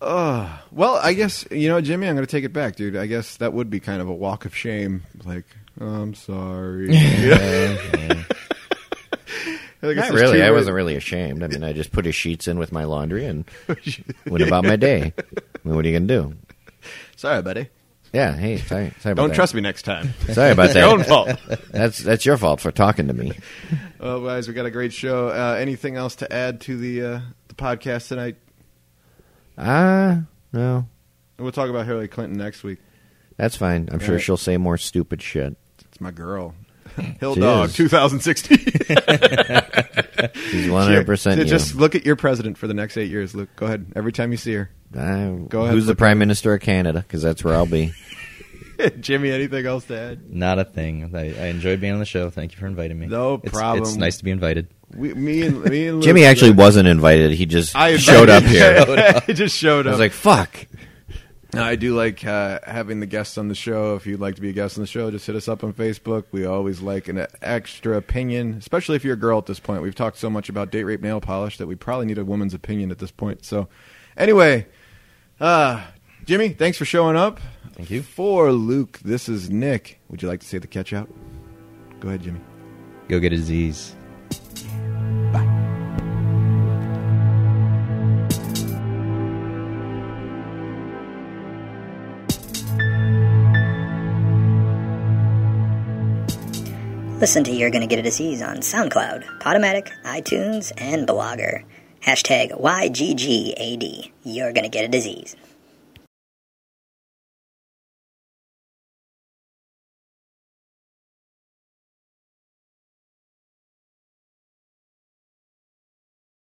Well, I guess you know, Jimmy. I'm going to take it back, dude. I guess that would be kind of a walk of shame. Like, oh, I'm sorry. Yeah. I guess Not really. I wasn't really ashamed. I mean, I just put his sheets in with my laundry and went about my day. I mean, what are you gonna do? Sorry, buddy. Yeah. Hey, sorry. Sorry about Don't that. trust me next time. Sorry about It's your own that. fault. That's that's your fault for talking to me. Well, guys, we got a great show. Uh, anything else to add to the uh, the podcast tonight? Ah, no, We'll talk about Hillary Clinton next week. that's fine. I'm sure Alright. she'll say more stupid shit. It's my girl. Hill She Dog is. 2016. She's 100 percent you. Just look at your president for the next eight years. Look, go ahead. Every time you see her. Uh, Go ahead, Who's the look prime minister of Canada? Because that's where I'll be. Jimmy, anything else to add? Not a thing. I, I enjoy being on the show. Thank you for inviting me. No It's- problem. It's nice to be invited. We, me and me and Jimmy actually wasn't invited. He just I showed up invited- here. he just showed up. I was like, "Fuck." I do like uh, having the guests on the show. If you'd like to be a guest on the show, just hit us up on Facebook. We always like an extra opinion, especially if you're a girl at this point. We've talked so much about date rape nail polish that we probably need a woman's opinion at this point. So, anyway, uh, Jimmy, thanks for showing up. Thank you. For Luke, this is Nick. Would you like to say the catch out? Go ahead, Jimmy. Go get a disease. Listen to You're Gonna Get a Disease on SoundCloud, Podomatic, iTunes, and Blogger. Hashtag YGGAD. You're Gonna Get a Disease.